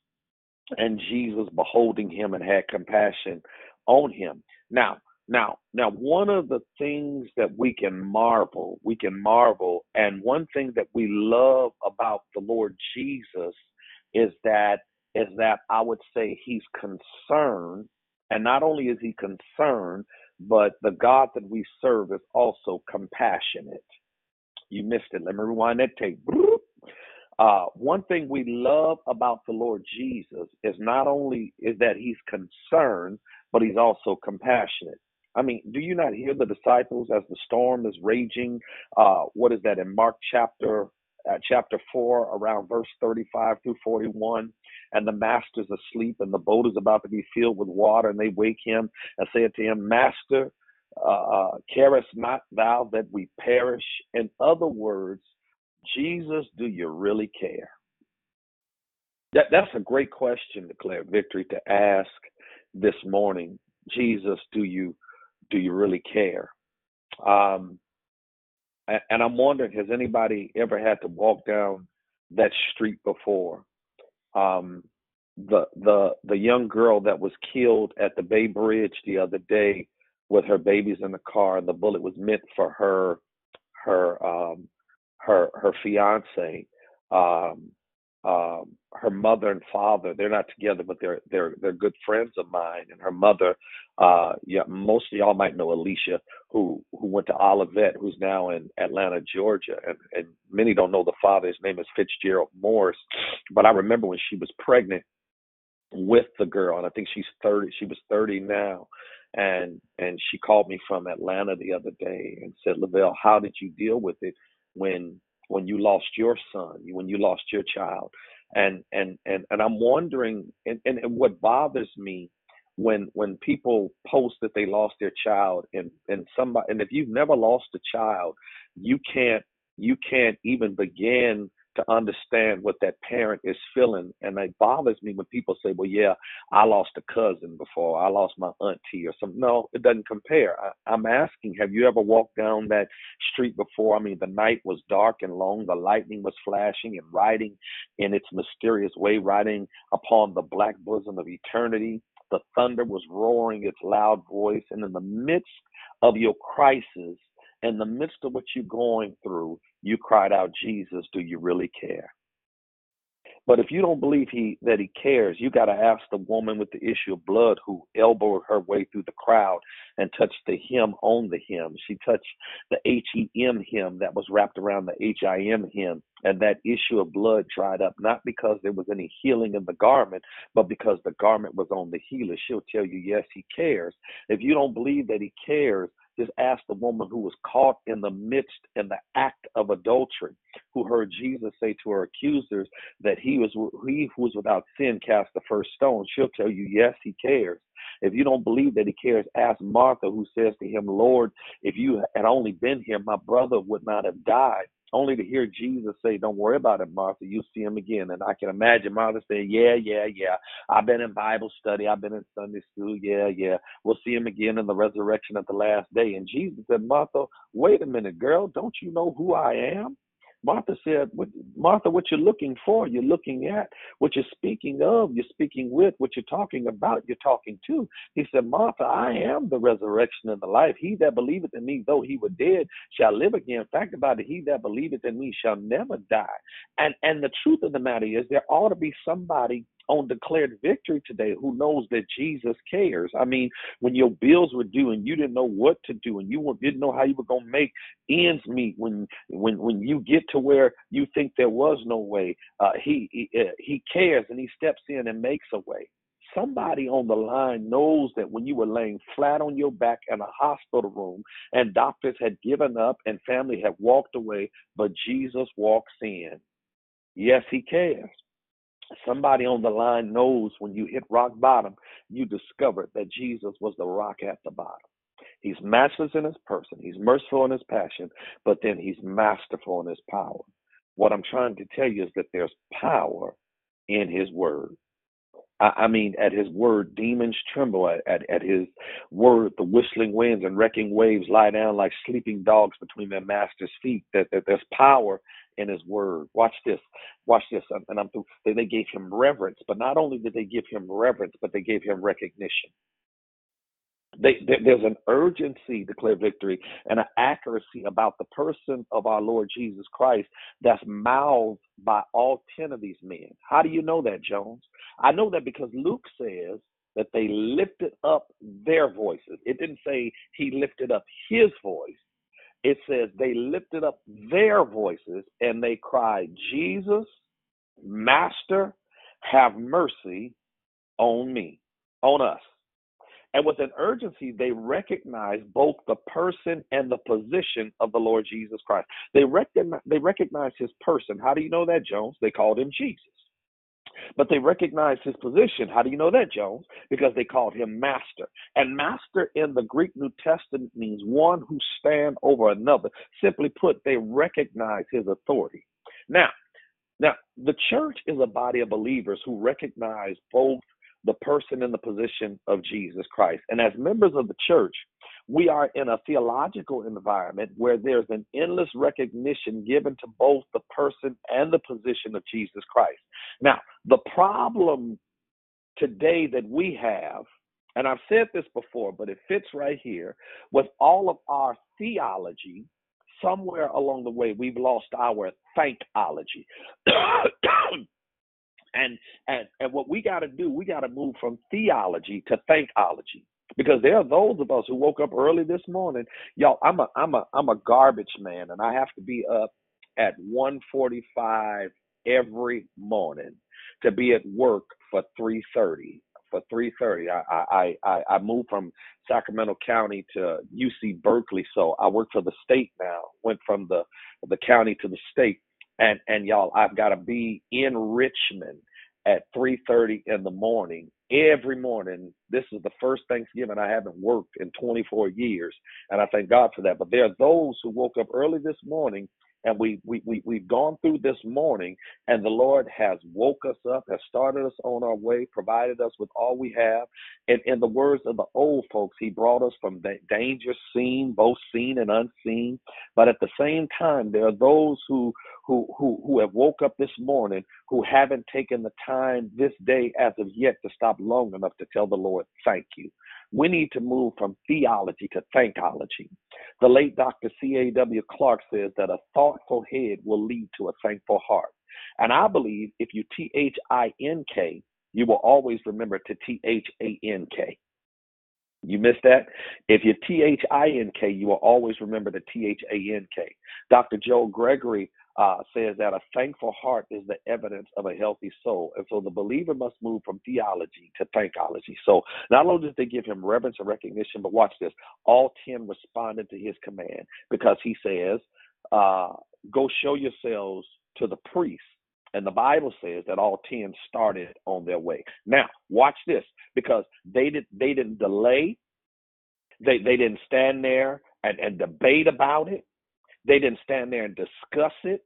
and Jesus beholding him and had compassion on him? Now, now, now, one of the things that we can marvel, we can marvel, and one thing that we love about the Lord Jesus is that is that I would say he's concerned, and not only is he concerned, but the God that we serve is also compassionate. You missed it. Let me rewind that tape. Uh, one thing we love about the Lord Jesus is not only is that he's concerned, but he's also compassionate. I mean, do you not hear the disciples as the storm is raging? Uh, what is that in Mark chapter uh, chapter four, around verse thirty-five through forty-one? And the master's asleep, and the boat is about to be filled with water, and they wake him and say to him, Master, uh, carest not thou that we perish? In other words, Jesus, do you really care? That, that's a great question, declare victory, to ask this morning. Jesus, do you do you really care? Um, and I'm wondering, has anybody ever had to walk down that street before? Um, the the the young girl that was killed at the Bay Bridge the other day with her babies in the car, and the bullet was meant for her her um, her her fiance. Um, um, her mother and father they're not together but they're they're they're good friends of mine. And her mother uh yeah most of y'all might know alicia who who went to olivet who's now in atlanta georgia. And and many don't know the father. His name is fitzgerald morris. But i remember when she was pregnant with the girl and i think she's 30 she was 30 now. And and she called me from atlanta the other day and said lavelle how did you deal with it when when you lost your son, when you lost your child. And and and, and I'm wondering and, and, and what bothers me when when people post that they lost their child and and somebody and if you've never lost a child, you can't you can't even begin to understand what that parent is feeling. And it bothers me when people say, well, yeah, I lost a cousin before, I lost my auntie or something. No, it doesn't compare. I, I'm asking, have you ever walked down that street before? I mean, the night was dark and long, the lightning was flashing and riding in its mysterious way, riding upon the black bosom of eternity. The thunder was roaring its loud voice, and in the midst of your crisis, In the midst of what you're going through, you cried out, Jesus, do you really care? But if you don't believe he that he cares, you got to ask the woman with the issue of blood who elbowed her way through the crowd and touched the hem on the hem. She touched the H E M hem that was wrapped around the H I M hem, and that issue of blood dried up not because there was any healing in the garment, but because the garment was on the healer. She'll tell you, yes, he cares. If you don't believe that he cares, just ask the woman who was caught in the midst in the act of adultery, who heard Jesus say to her accusers that he was he who was without sin cast the first stone. She'll tell you, yes, he cares. If you don't believe that he cares, ask Martha, who says to him, Lord, if you had only been here, my brother would not have died only to hear Jesus say, Don't worry about it, Martha. You'll see him again. And I can imagine Martha saying, Yeah, yeah, yeah. I've been in Bible study. I've been in Sunday school. Yeah, yeah. We'll see him again in the resurrection at the last day. And Jesus said, Martha, wait a minute, girl. Don't you know who I am? Martha said, Martha, what you're looking for, you're looking at. What you're speaking of, you're speaking with. What you're talking about, you're talking to. He said, Martha, I am the resurrection and the life. He that believeth in me, though he were dead, shall live again. Fact about it, he that believeth in me shall never die. And and the truth of the matter is, there ought to be somebody on declared victory today who knows that Jesus cares. I mean, when your bills were due and you didn't know what to do and you didn't know how you were going to make ends meet, when when when you get to where you think there was no way, uh, he he, uh, he cares and he steps in and makes a way. Somebody on the line knows that when you were laying flat on your back in a hospital room and doctors had given up and family had walked away, but Jesus walks in. Yes, he cares. Somebody on the line knows when you hit rock bottom, you discovered that Jesus was the rock at the bottom. He's matchless in his person, he's merciful in his passion, but then he's masterful in his power. What I'm trying to tell you is that there's power in his word. I, mean, at his word, demons tremble. At, at, at his word, the whistling winds and wrecking waves lie down like sleeping dogs between their master's feet. That, that there's power in his word. Watch this. Watch this. And I'm through. They gave him reverence, but not only did they give him reverence, but they gave him recognition. They, there's an urgency, to declare victory, and an accuracy about the person of our Lord Jesus Christ that's mouthed by all 10 of these men. How do you know that, Jones? I know that because Luke says that they lifted up their voices. It didn't say he lifted up his voice, it says they lifted up their voices and they cried, Jesus, Master, have mercy on me, on us. And with an urgency, they recognize both the person and the position of the Lord Jesus Christ. They recognize, they recognize his person. How do you know that, Jones? They called him Jesus. But they recognized his position. How do you know that, Jones? Because they called him master. And master in the Greek New Testament means one who stand over another. Simply put, they recognize his authority. Now, now the church is a body of believers who recognize both the person and the position of Jesus Christ. And as members of the church, we are in a theological environment where there's an endless recognition given to both the person and the position of Jesus Christ. Now, the problem today that we have, and I've said this before, but it fits right here, with all of our theology, somewhere along the way, we've lost our thankology. and, and and what we got to do, we got to move from theology to thankology because there are those of us who woke up early this morning. Y'all, I'm a I'm a I'm a garbage man, and I have to be up at 1:45 every morning to be at work for 3:30. For 3:30, I I I I moved from Sacramento County to UC Berkeley, so I work for the state now. Went from the the county to the state, and and y'all, I've got to be in Richmond at 3:30 in the morning every morning. This is the first Thanksgiving I haven't worked in 24 years, and I thank God for that. But there are those who woke up early this morning and we, we, we, we've gone through this morning, and the Lord has woke us up, has started us on our way, provided us with all we have. And in the words of the old folks, He brought us from the danger seen, both seen and unseen. But at the same time, there are those who who who who have woke up this morning who haven't taken the time this day as of yet to stop long enough to tell the Lord thank you. We need to move from theology to thankology. The late Dr. C.A.W. Clark says that a thoughtful head will lead to a thankful heart. And I believe if you T H I N K, you will always remember to T H A N K. You missed that? If you T H I N K, you will always remember the T H A N K. Dr. Joe Gregory uh, says that a thankful heart is the evidence of a healthy soul. And so the believer must move from theology to thankology. So not only did they give him reverence and recognition, but watch this. All 10 responded to his command because he says, uh, Go show yourselves to the priest. And the Bible says that all 10 started on their way. Now, watch this because they did they didn't delay. They they didn't stand there and, and debate about it. They didn't stand there and discuss it.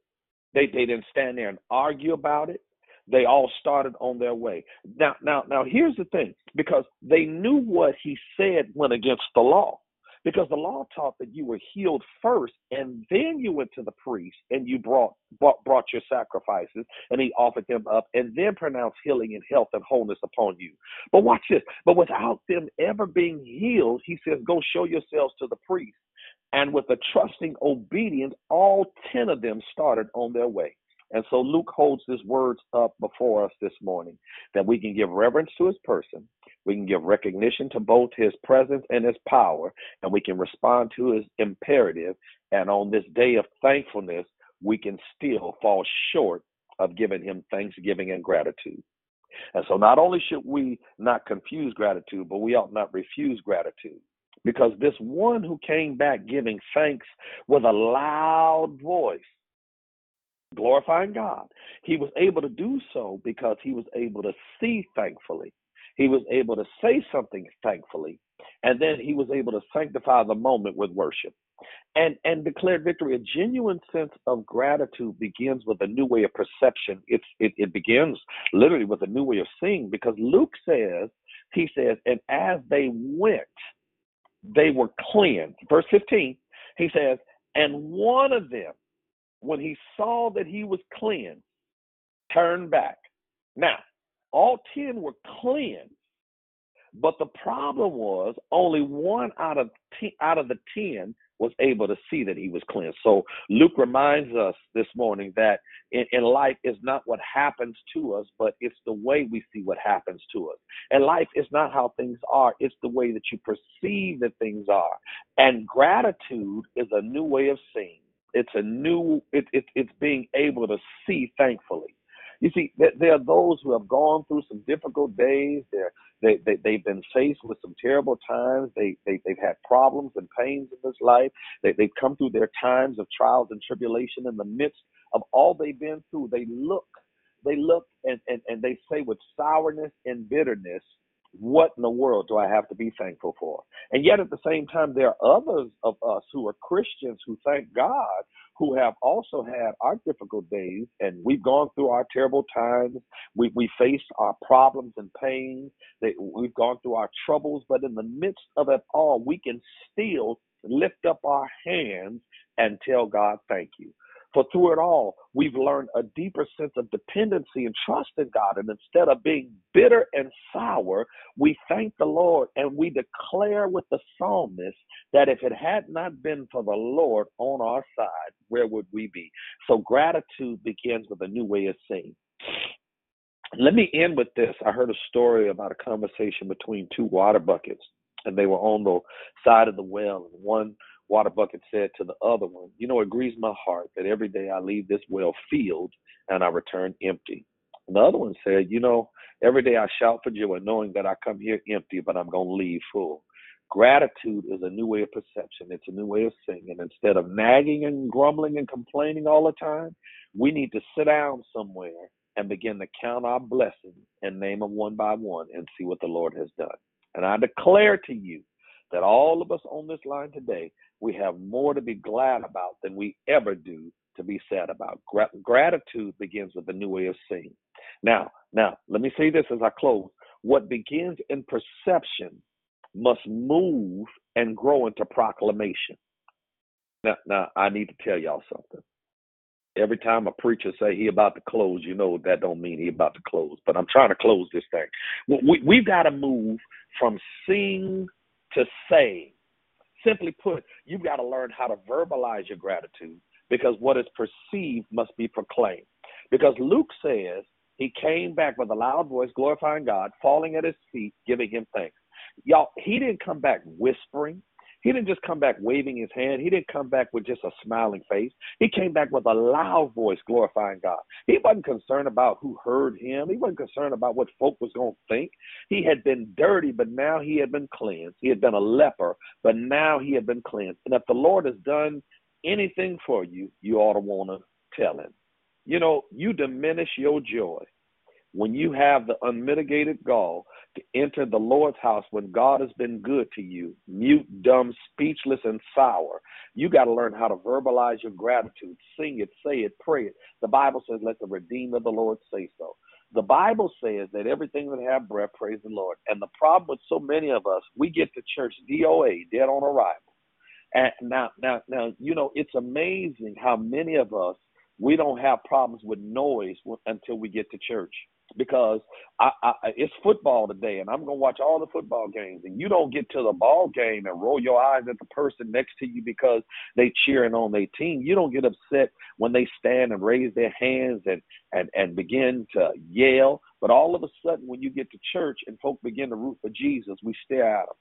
They they didn't stand there and argue about it. They all started on their way. Now now now here's the thing because they knew what he said went against the law. Because the law taught that you were healed first, and then you went to the priest and you brought, brought brought your sacrifices, and he offered them up, and then pronounced healing and health and wholeness upon you. But watch this. But without them ever being healed, he says, "Go show yourselves to the priest." And with a trusting obedience, all ten of them started on their way. And so Luke holds his words up before us this morning that we can give reverence to his person, we can give recognition to both his presence and his power, and we can respond to his imperative. And on this day of thankfulness, we can still fall short of giving him thanksgiving and gratitude. And so not only should we not confuse gratitude, but we ought not refuse gratitude. Because this one who came back giving thanks with a loud voice glorifying God. He was able to do so because he was able to see thankfully. He was able to say something thankfully. And then he was able to sanctify the moment with worship. And and declare victory. A genuine sense of gratitude begins with a new way of perception. It's it, it begins literally with a new way of seeing because Luke says, he says, and as they went, they were cleansed. Verse 15, he says, and one of them when he saw that he was cleansed, turned back. Now, all 10 were cleansed, but the problem was only one out of ten, out of the 10 was able to see that he was cleansed. So Luke reminds us this morning that in, in life is not what happens to us, but it's the way we see what happens to us. And life is not how things are, it's the way that you perceive that things are. And gratitude is a new way of seeing. It's a new. It, it, it's being able to see thankfully. You see, there are those who have gone through some difficult days. They're, they they they've been faced with some terrible times. They they they've had problems and pains in this life. They they've come through their times of trials and tribulation. In the midst of all they've been through, they look, they look and and, and they say with sourness and bitterness, what in the world do I have to be thankful for? And yet at the same time, there are others of us who are Christians who thank God who have also had our difficult days and we've gone through our terrible times. We, we faced our problems and pains. We've gone through our troubles, but in the midst of it all, we can still lift up our hands and tell God, thank you. For through it all, we've learned a deeper sense of dependency and trust in God. And instead of being bitter and sour, we thank the Lord and we declare with the psalmist that if it had not been for the Lord on our side, where would we be? So gratitude begins with a new way of seeing. Let me end with this. I heard a story about a conversation between two water buckets, and they were on the side of the well, and one water bucket said to the other one, You know, it grieves my heart that every day I leave this well filled and I return empty. And the other one said, You know, every day I shout for joy knowing that I come here empty, but I'm going to leave full. Gratitude is a new way of perception. It's a new way of singing. Instead of nagging and grumbling and complaining all the time, we need to sit down somewhere and begin to count our blessings and name them one by one and see what the Lord has done. And I declare to you that all of us on this line today we have more to be glad about than we ever do to be sad about. Gra- gratitude begins with a new way of seeing. Now, now, let me say this as I close. What begins in perception must move and grow into proclamation. Now, now I need to tell y'all something. Every time a preacher say he about to close, you know that don't mean he about to close. But I'm trying to close this thing. We, we've got to move from seeing to say. Simply put, you've got to learn how to verbalize your gratitude because what is perceived must be proclaimed. Because Luke says he came back with a loud voice, glorifying God, falling at his feet, giving him thanks. Y'all, he didn't come back whispering. He didn't just come back waving his hand. He didn't come back with just a smiling face. He came back with a loud voice glorifying God. He wasn't concerned about who heard him. He wasn't concerned about what folk was going to think. He had been dirty, but now he had been cleansed. He had been a leper, but now he had been cleansed. And if the Lord has done anything for you, you ought to want to tell him. You know, you diminish your joy when you have the unmitigated gall to enter the Lord's house when God has been good to you, mute, dumb, speechless, and sour. You got to learn how to verbalize your gratitude, sing it, say it, pray it. The Bible says, let the redeemed of the Lord say so. The Bible says that everything that have breath, praise the Lord. And the problem with so many of us, we get to church DOA, dead on arrival. And now, now, now, you know, it's amazing how many of us we don't have problems with noise until we get to church because I, I, it's football today, and I'm gonna watch all the football games. And you don't get to the ball game and roll your eyes at the person next to you because they cheering on their team. You don't get upset when they stand and raise their hands and and and begin to yell. But all of a sudden, when you get to church and folk begin to root for Jesus, we stare at them.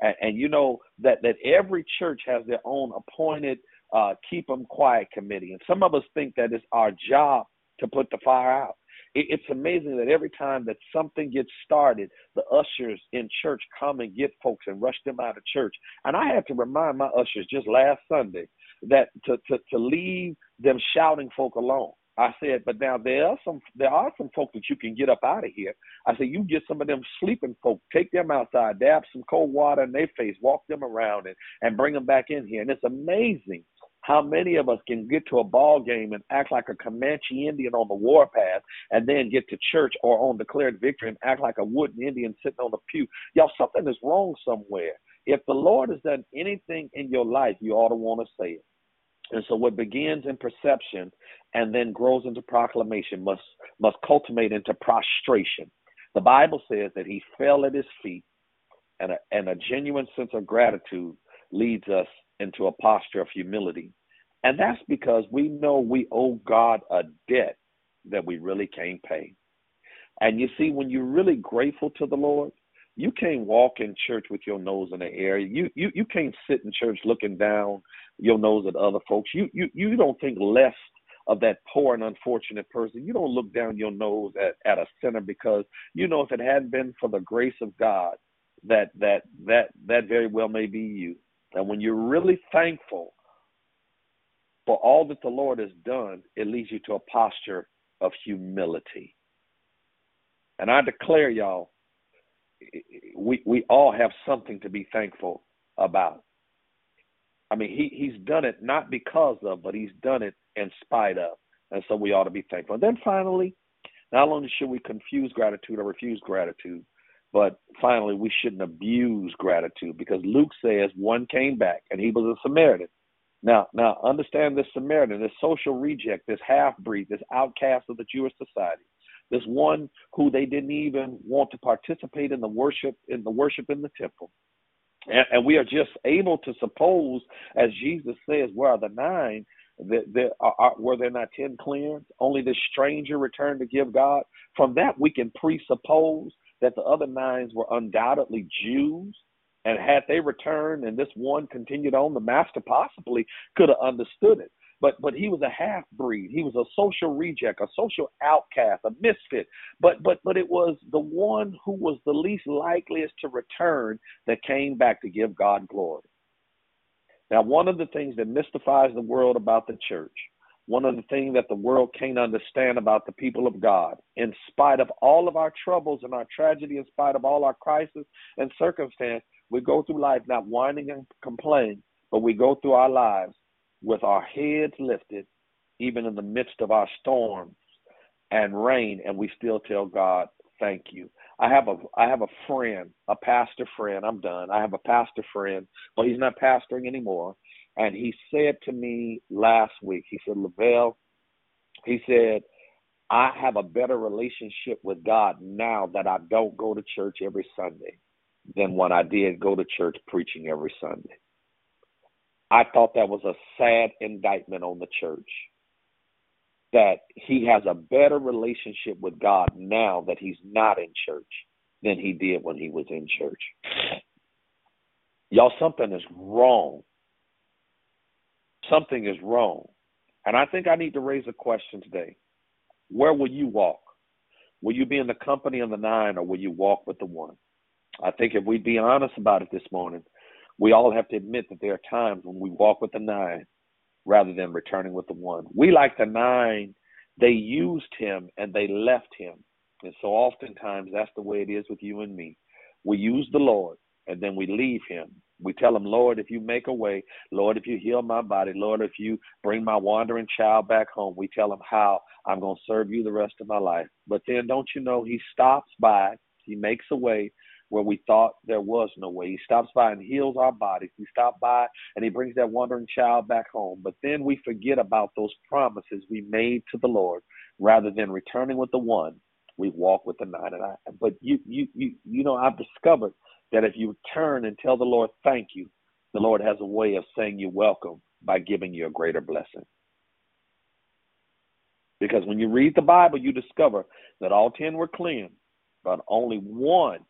And, and you know that that every church has their own appointed uh, keep them quiet committee, and some of us think that it's our job to put the fire out it's amazing that every time that something gets started, the ushers in church come and get folks and rush them out of church. And I had to remind my ushers just last Sunday that to to, to leave them shouting folk alone. I said, but now there are some there are some folk that you can get up out of here. I said, you get some of them sleeping folk, take them outside, dab some cold water in their face, walk them around, and and bring them back in here. And it's amazing how many of us can get to a ball game and act like a Comanche Indian on the warpath and then get to church or on declared victory and act like a wooden Indian sitting on the pew? Y'all, something is wrong somewhere. If the Lord has done anything in your life, you ought to want to say it. And so what begins in perception and then grows into proclamation must must cultivate into prostration. The Bible says that he fell at his feet and a, and a genuine sense of gratitude leads us into a posture of humility. And that's because we know we owe God a debt that we really can't pay. And you see, when you're really grateful to the Lord, you can't walk in church with your nose in the air. You you you can't sit in church looking down your nose at other folks. You you you don't think less of that poor and unfortunate person. You don't look down your nose at, at a sinner because you know if it hadn't been for the grace of God, that that that that very well may be you. And when you're really thankful for all that the Lord has done, it leads you to a posture of humility. And I declare y'all, we we all have something to be thankful about. I mean, he he's done it not because of, but he's done it in spite of. And so we ought to be thankful. And then finally, not only should we confuse gratitude or refuse gratitude, but finally, we shouldn't abuse gratitude because Luke says one came back and he was a Samaritan. Now, now understand this Samaritan, this social reject, this half breed, this outcast of the Jewish society, this one who they didn't even want to participate in the worship in the worship in the temple. And, and we are just able to suppose, as Jesus says, where are the nine? That there are, were there not ten cleansed? Only this stranger returned to give God. From that, we can presuppose that the other nines were undoubtedly Jews. And had they returned and this one continued on, the master possibly could have understood it. But but he was a half breed. He was a social reject, a social outcast, a misfit. But but but it was the one who was the least likeliest to return that came back to give God glory. Now, one of the things that mystifies the world about the church one of the things that the world can't understand about the people of God, in spite of all of our troubles and our tragedy, in spite of all our crisis and circumstance, we go through life not whining and complaining, but we go through our lives with our heads lifted, even in the midst of our storms and rain, and we still tell God, "Thank you." I have a I have a friend, a pastor friend. I'm done. I have a pastor friend, but he's not pastoring anymore. And he said to me last week, he said, Lavelle, he said, I have a better relationship with God now that I don't go to church every Sunday. than when I did go to church preaching every Sunday. I thought that was a sad indictment on the church that he has a better relationship with God now that he's not in church than he did when he was in church. Y'all, something is wrong. Something is wrong. And I think I need to raise a question today. Where will you walk? Will you be in the company of the nine or will you walk with the one? I think if we'd be honest about it this morning, we all have to admit that there are times when we walk with the nine rather than returning with the one. We, like the nine, they used him and they left him. And so oftentimes that's the way it is with you and me. We use the Lord and then we leave him. We tell him, Lord, if you make a way, Lord, if you heal my body, Lord, if you bring my wandering child back home, we tell him how I'm going to serve you the rest of my life. But then don't you know, he stops by, he makes a way, where we thought there was no way. He stops by and heals our bodies. He stops by and he brings that wandering child back home. But then we forget about those promises we made to the Lord. Rather than returning with the one, we walk with the nine. And I, but you, you, you, you know, I've discovered that if you turn and tell the Lord thank you, the Lord has a way of saying you're welcome by giving you a greater blessing. Because when you read the Bible, you discover that all ten were cleansed, but only one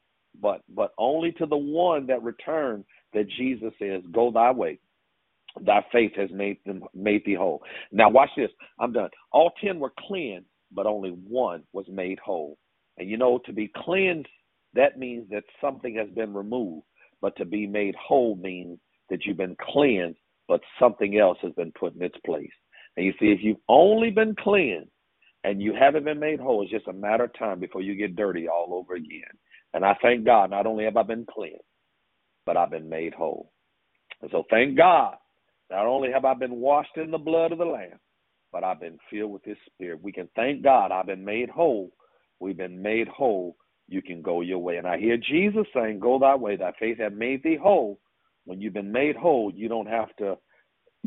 but but only to the one that returned that Jesus says, "Go thy way." Thy faith has made them made thee whole. Now watch this. I'm done. All ten were cleansed, but only one was made whole. And you know, to be cleansed, that means that something has been removed. But to be made whole means that you've been cleansed, but something else has been put in its place. And you see, if you've only been cleansed and you haven't been made whole, it's just a matter of time before you get dirty all over again. And I thank God, not only have I been cleansed, but I've been made whole. And so thank God, not only have I been washed in the blood of the Lamb, but I've been filled with His Spirit. We can thank God I've been made whole. We've been made whole. You can go your way. And I hear Jesus saying, Go thy way. Thy faith hath made thee whole. When you've been made whole, you don't have to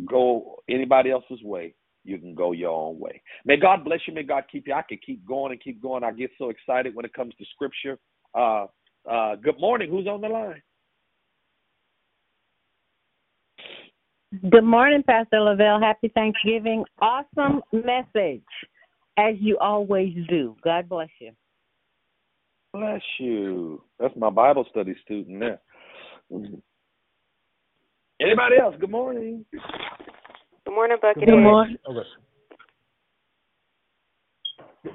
go anybody else's way. You can go your own way. May God bless you. May God keep you. I could keep going and keep going. I get so excited when it comes to scripture. Uh, uh, good morning. Who's on the line? Good morning, Pastor Lavelle. Happy Thanksgiving. Awesome message, as you always do. God bless you. Bless you. That's my Bible study student there. Anybody else? Good morning. Good morning, Bucket. Good morning. Okay.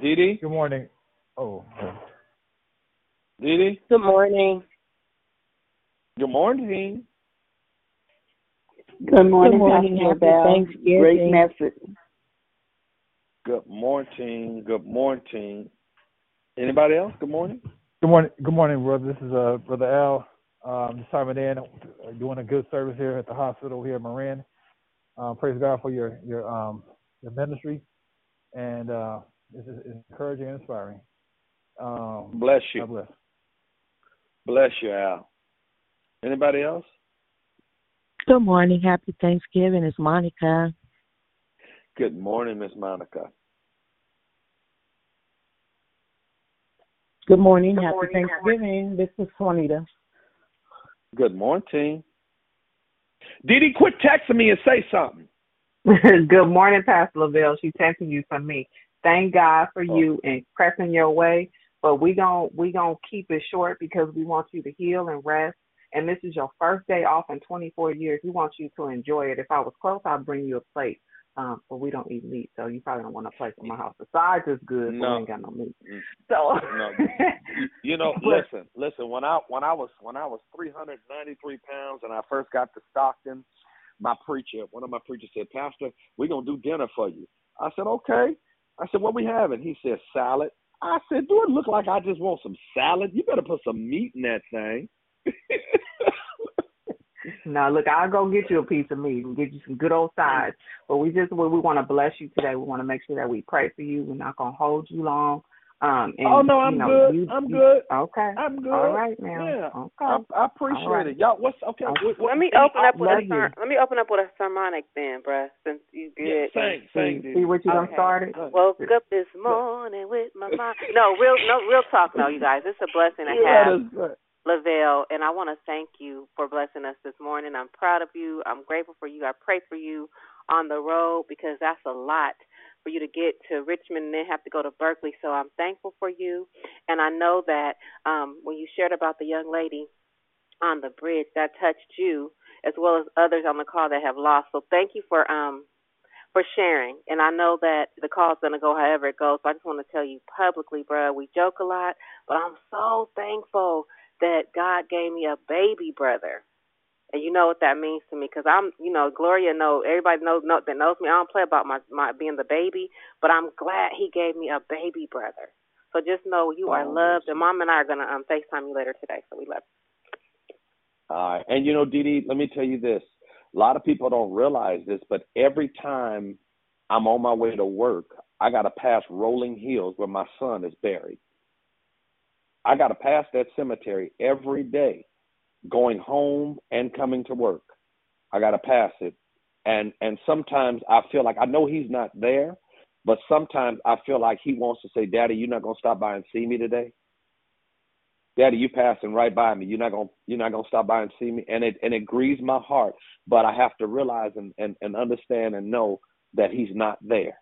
Dee Dee? Good morning. Oh. Dee Dee? Good morning. Good morning. Good morning, Good morning. Pastor Happy Bell. Thanksgiving. Great message. Good morning. Good morning. Anybody else? Good morning. Good morning. Good morning, brother. This is uh brother Al. Um, just chiming in, uh, doing a good service here at the hospital here in Marin. Um, praise God for your your um your ministry, and uh, it's, it's encouraging and inspiring. Um, Bless you. God bless. Bless you, Al. Anybody else? Good morning. Happy Thanksgiving. It's Monica. Good morning, Miss Monica. Good morning. Good Happy morning. Thanksgiving. This is Juanita. Good morning. Dee Dee, quit texting me and say something. Good morning, Pastor Lavelle. She's texting you from me. Thank God for oh. you and pressing your way. But we gon' we gonna keep it short because we want you to heal and rest. And this is your first day off in 24 years. We want you to enjoy it. If I was close, I'd bring you a plate. Um, but we don't eat meat, so you probably don't want a plate from my house. The size is good, but we ain't got no meat. So No. You know, listen, listen. When I when I was when I was 393 pounds and I first got to Stockton, my preacher, one of my preachers said, "Pastor, we're gonna do dinner for you." I said, "Okay." I said, "What we having?" He said, "Salad." I said, "Do it look like I just want some salad? You better put some meat in that thing." No, look, I'll go get you a piece of meat and get you some good old sides. But we just we, we want to bless you today. We want to make sure that we pray for you. We're not gonna hold you long. Um, and, oh no, I'm you know, good. You, I'm you- good. Okay. I'm good. All right now. Yeah. Okay. I, I appreciate All right. it. Y'all, what's okay? Okay. what- what- Let me see, open I up with a love ser- you. let me open up with a sermonic then, bruh, since you Yeah, good. sing, sing, See, Dee see Dee. what you done Okay. started? Woke up this morning with my mind. No, real, no, real talk. No, you guys, it's a blessing to have better say- Lavelle, and I want to thank you for blessing us this morning. I'm proud of you. I'm grateful for you. I pray for you on the road because that's a lot for you to get to Richmond and then have to go to Berkeley. So I'm thankful for you, and I know that um, when you shared about the young lady on the bridge, that touched you as well as others on the call that have lost. So thank you for um for sharing. And I know that the call's gonna go however it goes. So I just want to tell you publicly, bro. We joke a lot, but I'm so thankful that God gave me a baby brother. And you know what that means to me, because I'm, you know, Gloria know everybody knows know, that knows me. I don't play about my my being the baby, but I'm glad He gave me a baby brother. So just know you are Oh, loved, and Mom and I are gonna um Facetime you later today. So we love. You. All right. And you know, Dee Dee, let me tell you this. A lot of people don't realize this, but every time I'm on my way to work, I got to pass Rolling Hills where my son is buried. I got to pass that cemetery every day, going home and coming to work. I got to pass it. And and sometimes I feel like I know he's not there, but sometimes I feel like he wants to say, "Daddy, you're not to stop by and see me today." Daddy, you passing right by me. You're not gonna you're not gonna stop by and see me. And it and it grieves my heart. But I have to realize and, and, and understand and know that he's not there.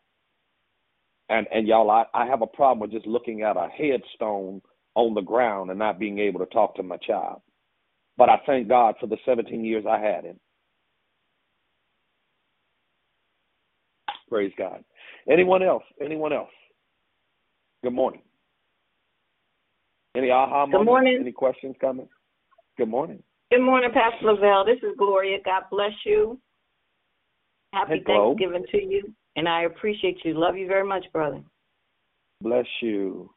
And and y'all I, I have a problem with just looking at a headstone on the ground and not being able to talk to my child. But I thank God for the seventeen years I had him. Praise God. Anyone else? Anyone else? Good morning. Any aha moments? Good morning. Any questions coming? Good morning. Good morning, Pastor Lavelle. This is Gloria. God bless you. Happy Hello. Thanksgiving to you. And I appreciate you. Love you very much, brother. Bless you.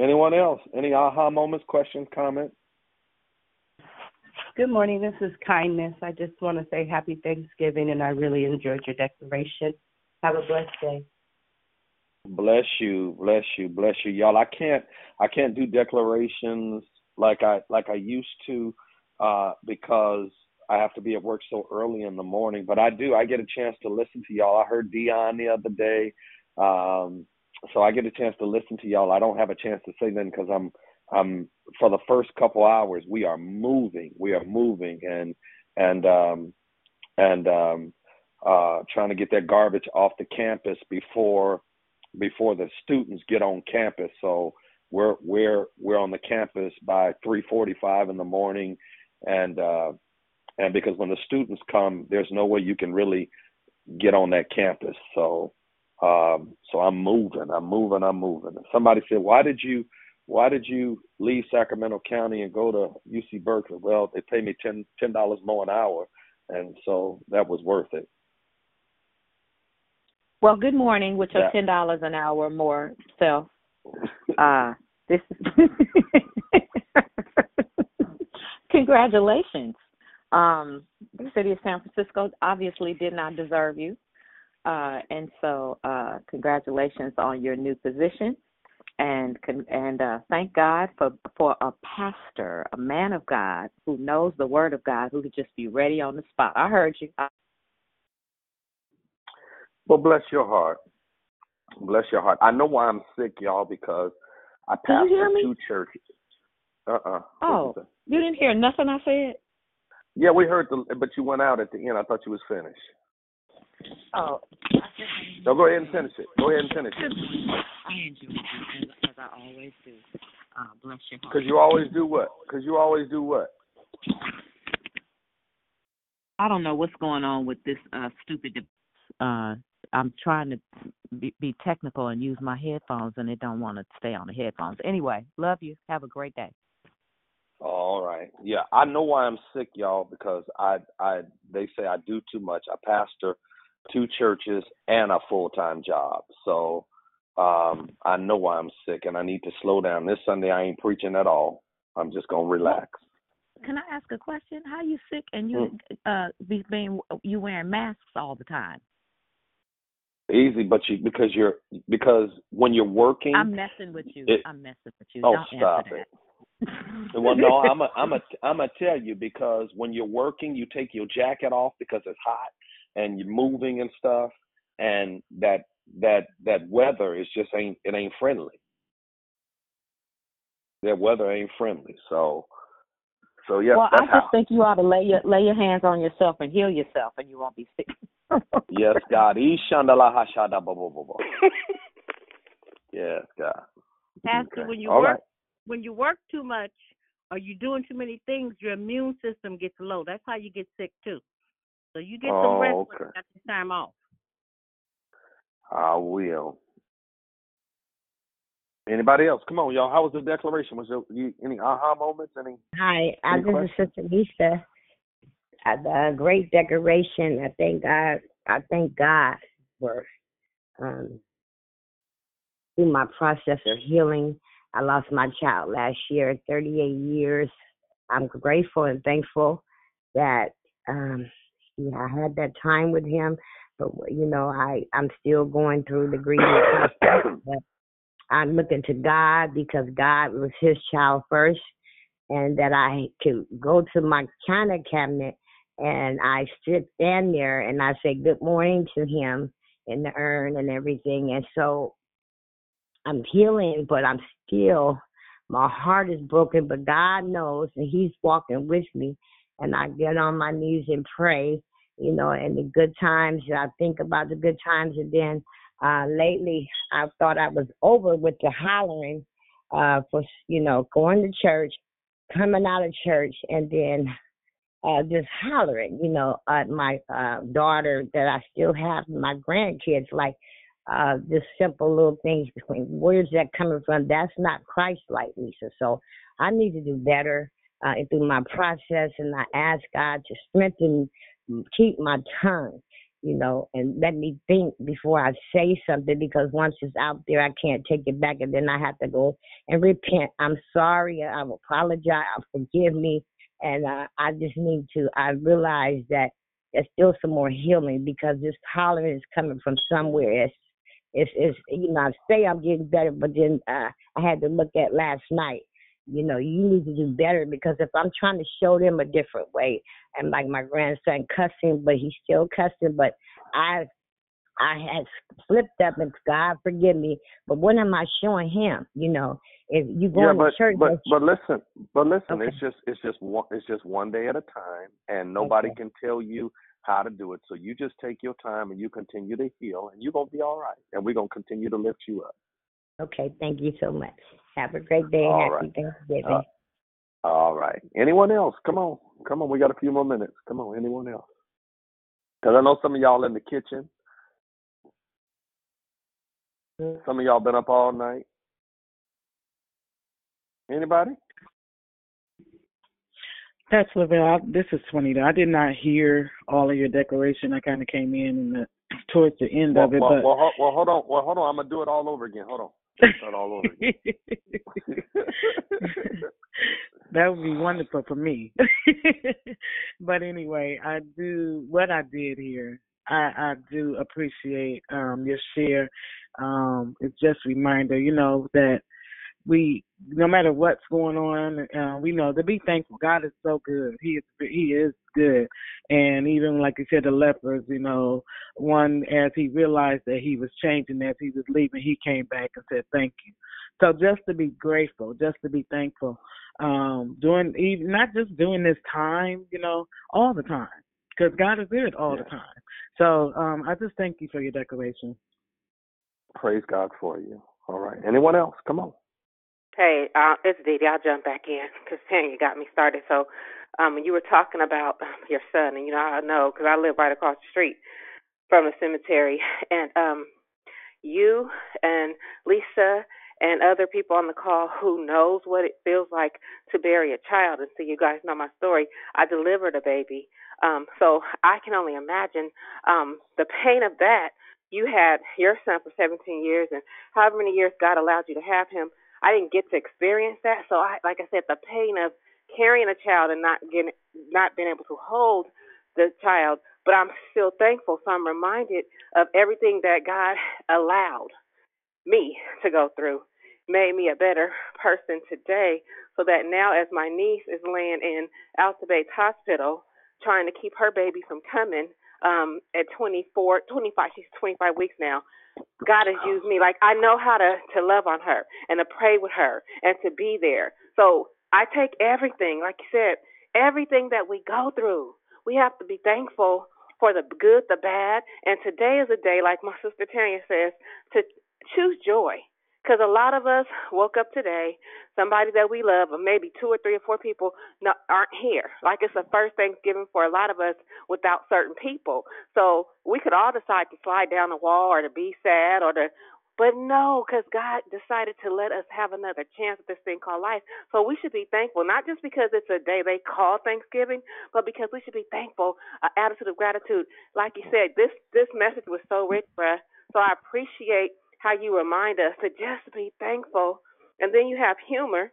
Anyone else? Any aha moments, questions, comments? Good morning. This is Kindness. I just want to say happy Thanksgiving, and I really enjoyed your declaration. Have a blessed day. Bless you, bless you, bless you, y'all. I can't, I can't do declarations like I like I used to, uh, because I have to be at work so early in the morning. But I do. I get a chance to listen to y'all. I heard Dion the other day, um, so I get a chance to listen to y'all. I don't have a chance to say nothing because I'm, I'm for the first couple hours we are moving, we are moving, and and um, and um, uh, trying to get that garbage off the campus before before the students get on campus. So we're we're we're on the campus by 3:45 in the morning, and uh, and because when the students come, there's no way you can really get on that campus. So um, so I'm moving, I'm moving, I'm moving. Somebody said, why did you why did you leave Sacramento County and go to UC Berkeley? Well, they pay me ten ten dollars more an hour, and so that was worth it. Well, good morning with your Yeah. ten dollars an hour more self. Uh this is congratulations. Um the city of San Francisco obviously did not deserve you. Uh and so uh congratulations on your new position and and uh thank God for for a pastor, a man of God who knows the word of God who could just be ready on the spot. I heard you. Well, bless your heart. Bless your heart. I know why I'm sick, y'all, because I Did you hear pastor two churches. Uh uh Oh, you didn't hear nothing I said? Yeah, we heard the, but you went out at the end. I thought you was finished. Oh, So go ahead and finish it. Go ahead and finish it. I enjoyed it as, as I always do. Uh, bless your heart. Because you always do what? Because you always do what? I don't know what's going on with this uh stupid. de- Uh, I'm trying to be, be technical and use my headphones, and it don't want to stay on the headphones. Anyway, love you. Have a great day. All right. Yeah, I know why I'm sick, y'all, because I I they say I do too much. I pastor two churches and a full time job. So um I know why I'm sick and I need to slow down. This Sunday I ain't preaching at all. I'm just gonna relax. Can I ask a question? How you sick and you uh be being you wearing masks all the time? Easy, but you because you're because when you're working I'm messing with you. it- I'm messing with you. Oh, Don't stop it. well, no, I'm a, I'm a, I'm a tell you because when you're working, you take your jacket off because it's hot and you're moving and stuff, and that that that weather is just ain't it ain't friendly. That weather ain't friendly. So So yeah, well, that's I just how. think you ought to lay your lay your hands on yourself and heal yourself, and you won't be sick. Yes, God. Yes, God. Pastor, Okay. when you All work right. when you work too much or you're doing too many things, your immune system gets low. That's how you get sick too. So you get some Oh, rest when you got this time off. I will. Anybody else? Come on, y'all. How was the declaration? Was there you, any aha moments? Any? Hi, I Any this is Sister Lisa. Uh, the great decoration. I thank God. I thank God for um, through my process of healing. I lost my child last year, 38 years. I'm grateful and thankful that um, yeah, I had that time with him. But you know, I I'm still going through the grieving process. But I'm looking to God because God was His child first, and that I could go to my china cabinet and I sit stand there and I say good morning to him in the urn and everything. And so I'm healing, but I'm still, my heart is broken, but God knows and He's walking with me. And I get on my knees and pray, you know, and the good times, I think about the good times. And then uh, lately, I thought I was over with the hollering uh, for, you know, going to church, coming out of church, and then uh just hollering, you know, at my uh daughter that I still have, my grandkids, like uh just simple little things between where's that coming from? That's not Christ like Lisa. So I need to do better uh through my process and I ask God to strengthen keep my tongue, you know, and let me think before I say something because once it's out there I can't take it back and then I have to go and repent. I'm sorry, I apologize, I forgive me and uh, I just need to. I realize that there's still some more healing because this tolerance is coming from somewhere. It's, it's, it's you know, I say I'm getting better, but then uh, I had to look at last night. You know, you need to do better because if I'm trying to show them a different way, and like my grandson cussing, but he's still cussing, but I I had flipped up and God forgive me. But what am I showing him? You know, if you go yeah, to but church, but but listen, but listen. Okay. It's just it's just one it's just one day at a time, and nobody can tell you how to do it. So you just take your time and you continue to heal, and you're gonna be all right. And we're gonna continue to lift you up. Okay, thank you so much. Have a great day. All Happy right. Thanksgiving. Uh, all right. Anyone else? Come on, come on. We got a few more minutes. Come on. Anyone else? Because I know some of y'all in the kitchen. Some of y'all been up all night. Anybody? That's Lavelle. I, this is Juanita. I did not hear all of your declaration. I kind of came in, in the, towards the end Well, of it, well, but well, well, hold on. Well, hold on. I'm gonna do it all over again. Hold on. Start all over that would be wonderful for me. but anyway, I do what I did here. I, I do appreciate um your share. Um it's just a reminder, you know, that we no matter what's going on, uh, we know to be thankful. God is so good. He is he is good. And even like you said, the lepers, you know, one as he realized that he was changing as he was leaving, he came back and said thank you. So just to be grateful, just to be thankful, um, doing even not just doing this time, you know, all the time, because God is good all the time. So um, I just thank you for your declaration. Praise God for you. All right. Anyone else? Come on. Hey, uh, it's Dee Dee. I'll jump back in because Tanya got me started. So, um, you were talking about um, your son, and you know, I know because I live right across the street from the cemetery, and um, you and Lisa and other people on the call who knows what it feels like to bury a child. And so you guys know my story. I delivered a baby, um, so I can only imagine um, the pain of that. You had your son for 17 years, and however many years God allowed you to have him. I didn't get to experience that, so I, like I said, the pain of carrying a child and not getting, not being able to hold the child. But I'm still thankful, so I'm reminded of everything that God allowed me to go through made me a better person today so that now as my niece is laying in Alta Bates Hospital trying to keep her baby from coming um at 24 25 she's 25 weeks now God has used me like I know how to to love on her and to pray with her and to be there so I take everything like you said everything that we go through. We have to be thankful for the good, the bad, and today is a day, like my sister Tanya says, to choose joy. Because a lot of us woke up today, somebody that we love, or maybe two or three or four people not, aren't here. Like it's the first Thanksgiving for a lot of us without certain people. So we could all decide to slide down the wall or to be sad or to but no, because God decided to let us have another chance at this thing called life. So we should be thankful, not just because it's a day they call Thanksgiving, but because we should be thankful, an attitude of gratitude. Like you said, this this message was so rich, bruh. So I appreciate how you remind us to just be thankful. And then you have humor,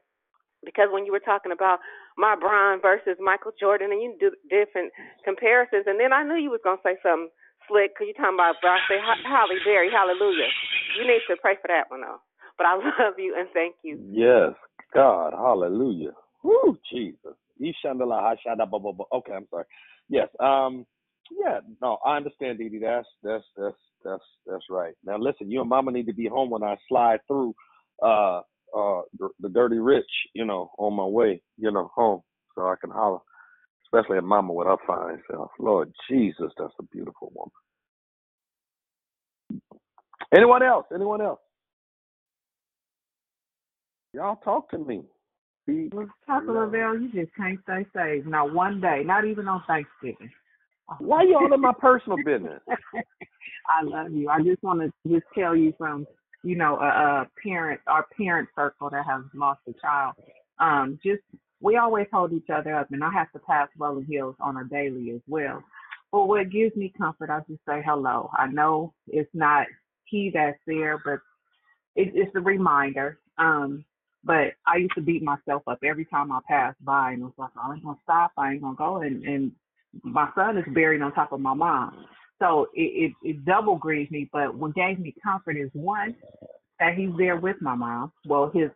because when you were talking about LeBron versus Michael Jordan, and you do different comparisons, and then I knew you was gonna say something slick because you're talking about Brock. Say Halle Berry, hallelujah. You need to pray for that one though. But I love you and thank you. Yes, God, hallelujah. Woo, Jesus. Okay, I'm sorry. Yes. Um. Yeah. No, I understand, Dee Dee. That's that's that's that's that's right. Now listen, you and Mama need to be home when I slide through uh uh the, Dirty Rich. You know, on my way. You know, home so I can holler. Especially at Mama with her fine self. Lord Jesus, that's a beautiful woman. Anyone else? Anyone else? Y'all talk to me. Be, Papa Lavelle, you just can't stay safe. Not one day, not even on Thanksgiving. Why you all in my personal business? I love you. I just want to just tell you from you know a, a parent, our parent circle that has lost a child. Um, just we always hold each other up, and I have to pass rolling hills on a daily as well. But what gives me comfort, I just say hello. I know it's not he that's there, but it, it's a reminder. Um, but I used to beat myself up every time I passed by, and was like, I ain't gonna stop, I ain't gonna go, and and my son is buried on top of my mom, so it it, it double grieves me. But what gave me comfort is one that he's there with my mom. Well, his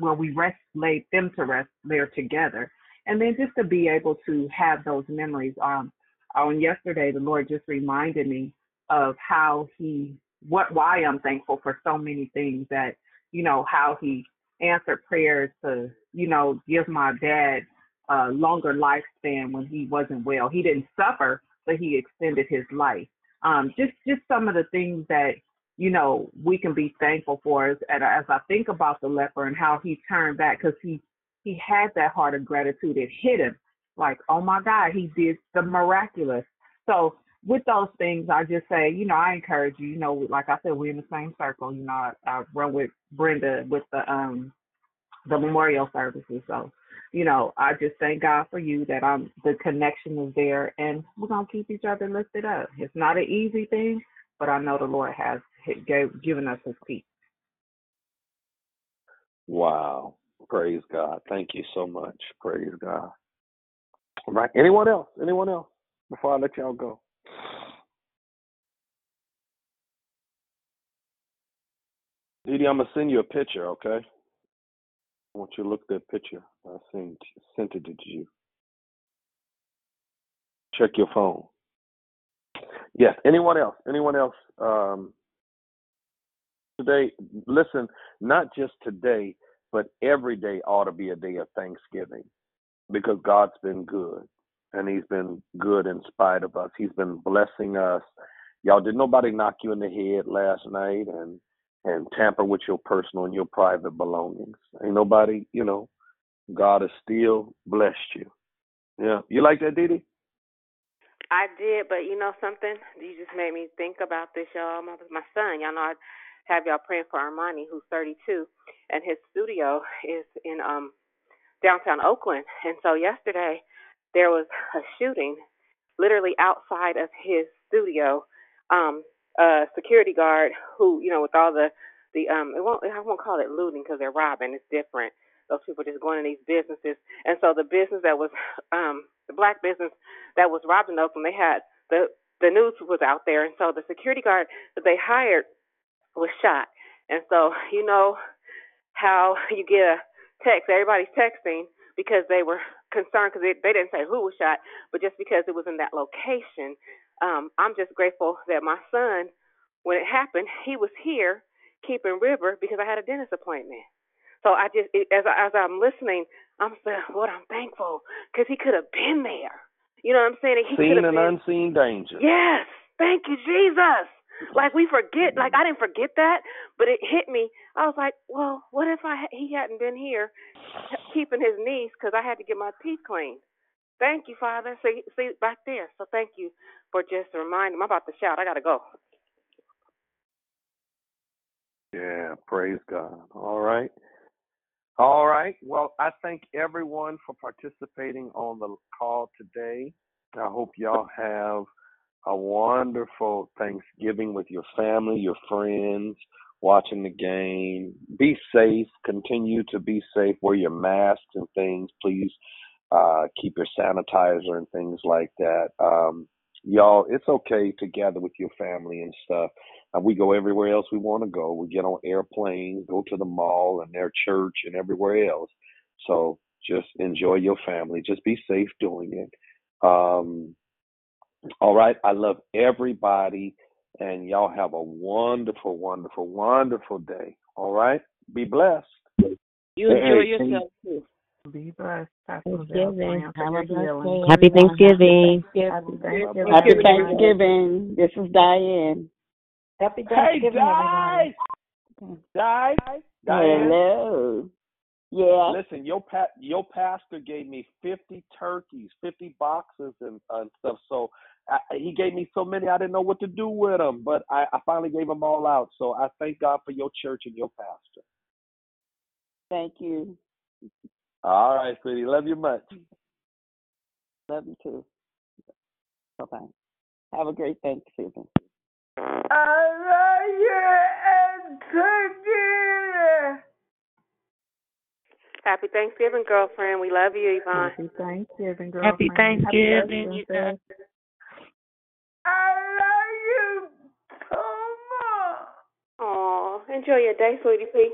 well, we rest laid them to rest there together, and then just to be able to have those memories. Um, on yesterday, the Lord just reminded me of how he what why I'm thankful for so many things that you know how he answered prayers to you know give my dad a longer lifespan when he wasn't well. He didn't suffer, but he extended his life. Um, just just some of the things that you know we can be thankful for as, as I think about the leper and how he turned back because he he had that heart of gratitude. It hit him like, oh my God, he did the miraculous. So with those things, I just say, you know, I encourage you. You know, like I said, we're in the same circle. You know, I, I run with Brenda with the um the memorial services. So, you know, I just thank God for you that I'm the connection is there, and we're gonna keep each other lifted up. It's not an easy thing, but I know the Lord has gave, given us His peace. Wow. Praise God. Thank you so much. Praise God. All right. Anyone else? Anyone else? Before I let y'all go. Dee, I'm gonna send you a picture, okay? I want you to look at that picture. I sent sent it to you. Check your phone. Yes. Anyone else? Anyone else? Um, today, listen. Not just today, but every day ought to be a day of Thanksgiving, because God's been good, and He's been good in spite of us. He's been blessing us. Y'all, did nobody knock you in the head last night and and tamper with your personal and your private belongings? Ain't nobody, you know. God has still blessed you. Yeah, you like that, Dee? I did, but you know something? You just made me think about this, y'all. My, my son, y'all know I have y'all praying for Armani, who's 32, and his studio is in um downtown Oakland. And so yesterday there was a shooting literally outside of his studio. Um, a security guard who, you know, with all the the um, it won't I won't call it looting because they're robbing. It's different. Those people just going in these businesses, and so the business that was um the black business that was robbed in Oakland, they had the the news was out there, and so the security guard that they hired was shot. And so you know how you get a text, everybody's texting because they were concerned because they, they didn't say who was shot, but just because it was in that location. Um, I'm just grateful that my son, when it happened, he was here keeping River because I had a dentist appointment. So I just as I, as I'm listening, I'm saying, Lord, I'm thankful because he could have been there. You know what I'm saying? He Seen and been. unseen danger. Yes, thank you, Jesus. Like we forget, like I didn't forget that, but it hit me. I was like, well, what if I he hadn't been here, keeping his niece because I had to get my teeth cleaned. Thank you, Father. See, see back there. So thank you for just reminding. I'm about to shout. I gotta go. Yeah, praise God. All right. All right. Well, I thank everyone for participating on the call today. I hope y'all have a wonderful Thanksgiving with your family, your friends, watching the game. Be safe. Continue to be safe. Wear your masks and things. Please uh, keep your sanitizer and things like that. Um, y'all, it's okay to gather with your family and stuff. Uh, we go everywhere else we want to go. We get on airplanes, go to the mall and their church and everywhere else. So just enjoy your family. Just be safe doing it. Um, all right. I love everybody, and y'all have a wonderful, wonderful, wonderful day. All right. Be blessed. You enjoy yourself too. Be blessed. Thanksgiving. Have a blessed. Happy Thanksgiving. Happy Thanksgiving. Happy Thanksgiving. This is Diane. Happy Hey, Thanksgiving, Di! everybody. Di! Diane. Hello. Yeah. Listen, your pa- your pastor gave me fifty turkeys, fifty boxes, and, and stuff. So I, he gave me so many, I didn't know what to do with them. But I, I finally gave them all out. So I thank God for your church and your pastor. Thank you. All right, sweetie, love you much. Love you too. Bye bye. Have a great Thanksgiving. I love you and Christina. Happy Thanksgiving, girlfriend. We love you, Yvonne. Happy Thanksgiving, girl. Happy Thanksgiving. I love you so much. Aw, enjoy your day, sweetie pea.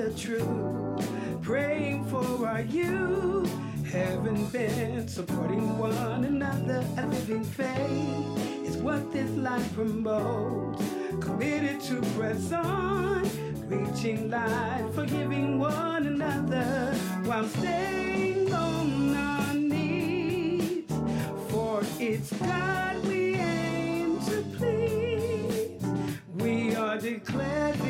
The truth, praying for our youth. Haven't been supporting one another. A living faith is what this life promotes. Committed to press on, reaching life, forgiving one another while staying on our knees. For it's God we aim to please. We are declared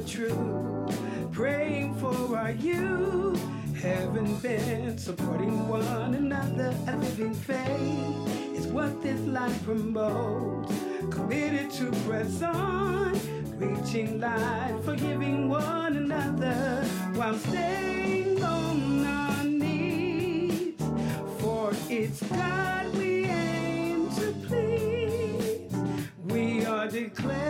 the truth, praying for our youth, having been supporting one another, a living faith is what this life promotes. Committed to press on, reaching light, forgiving one another while staying on our knees. For it's God we aim to please. We are declared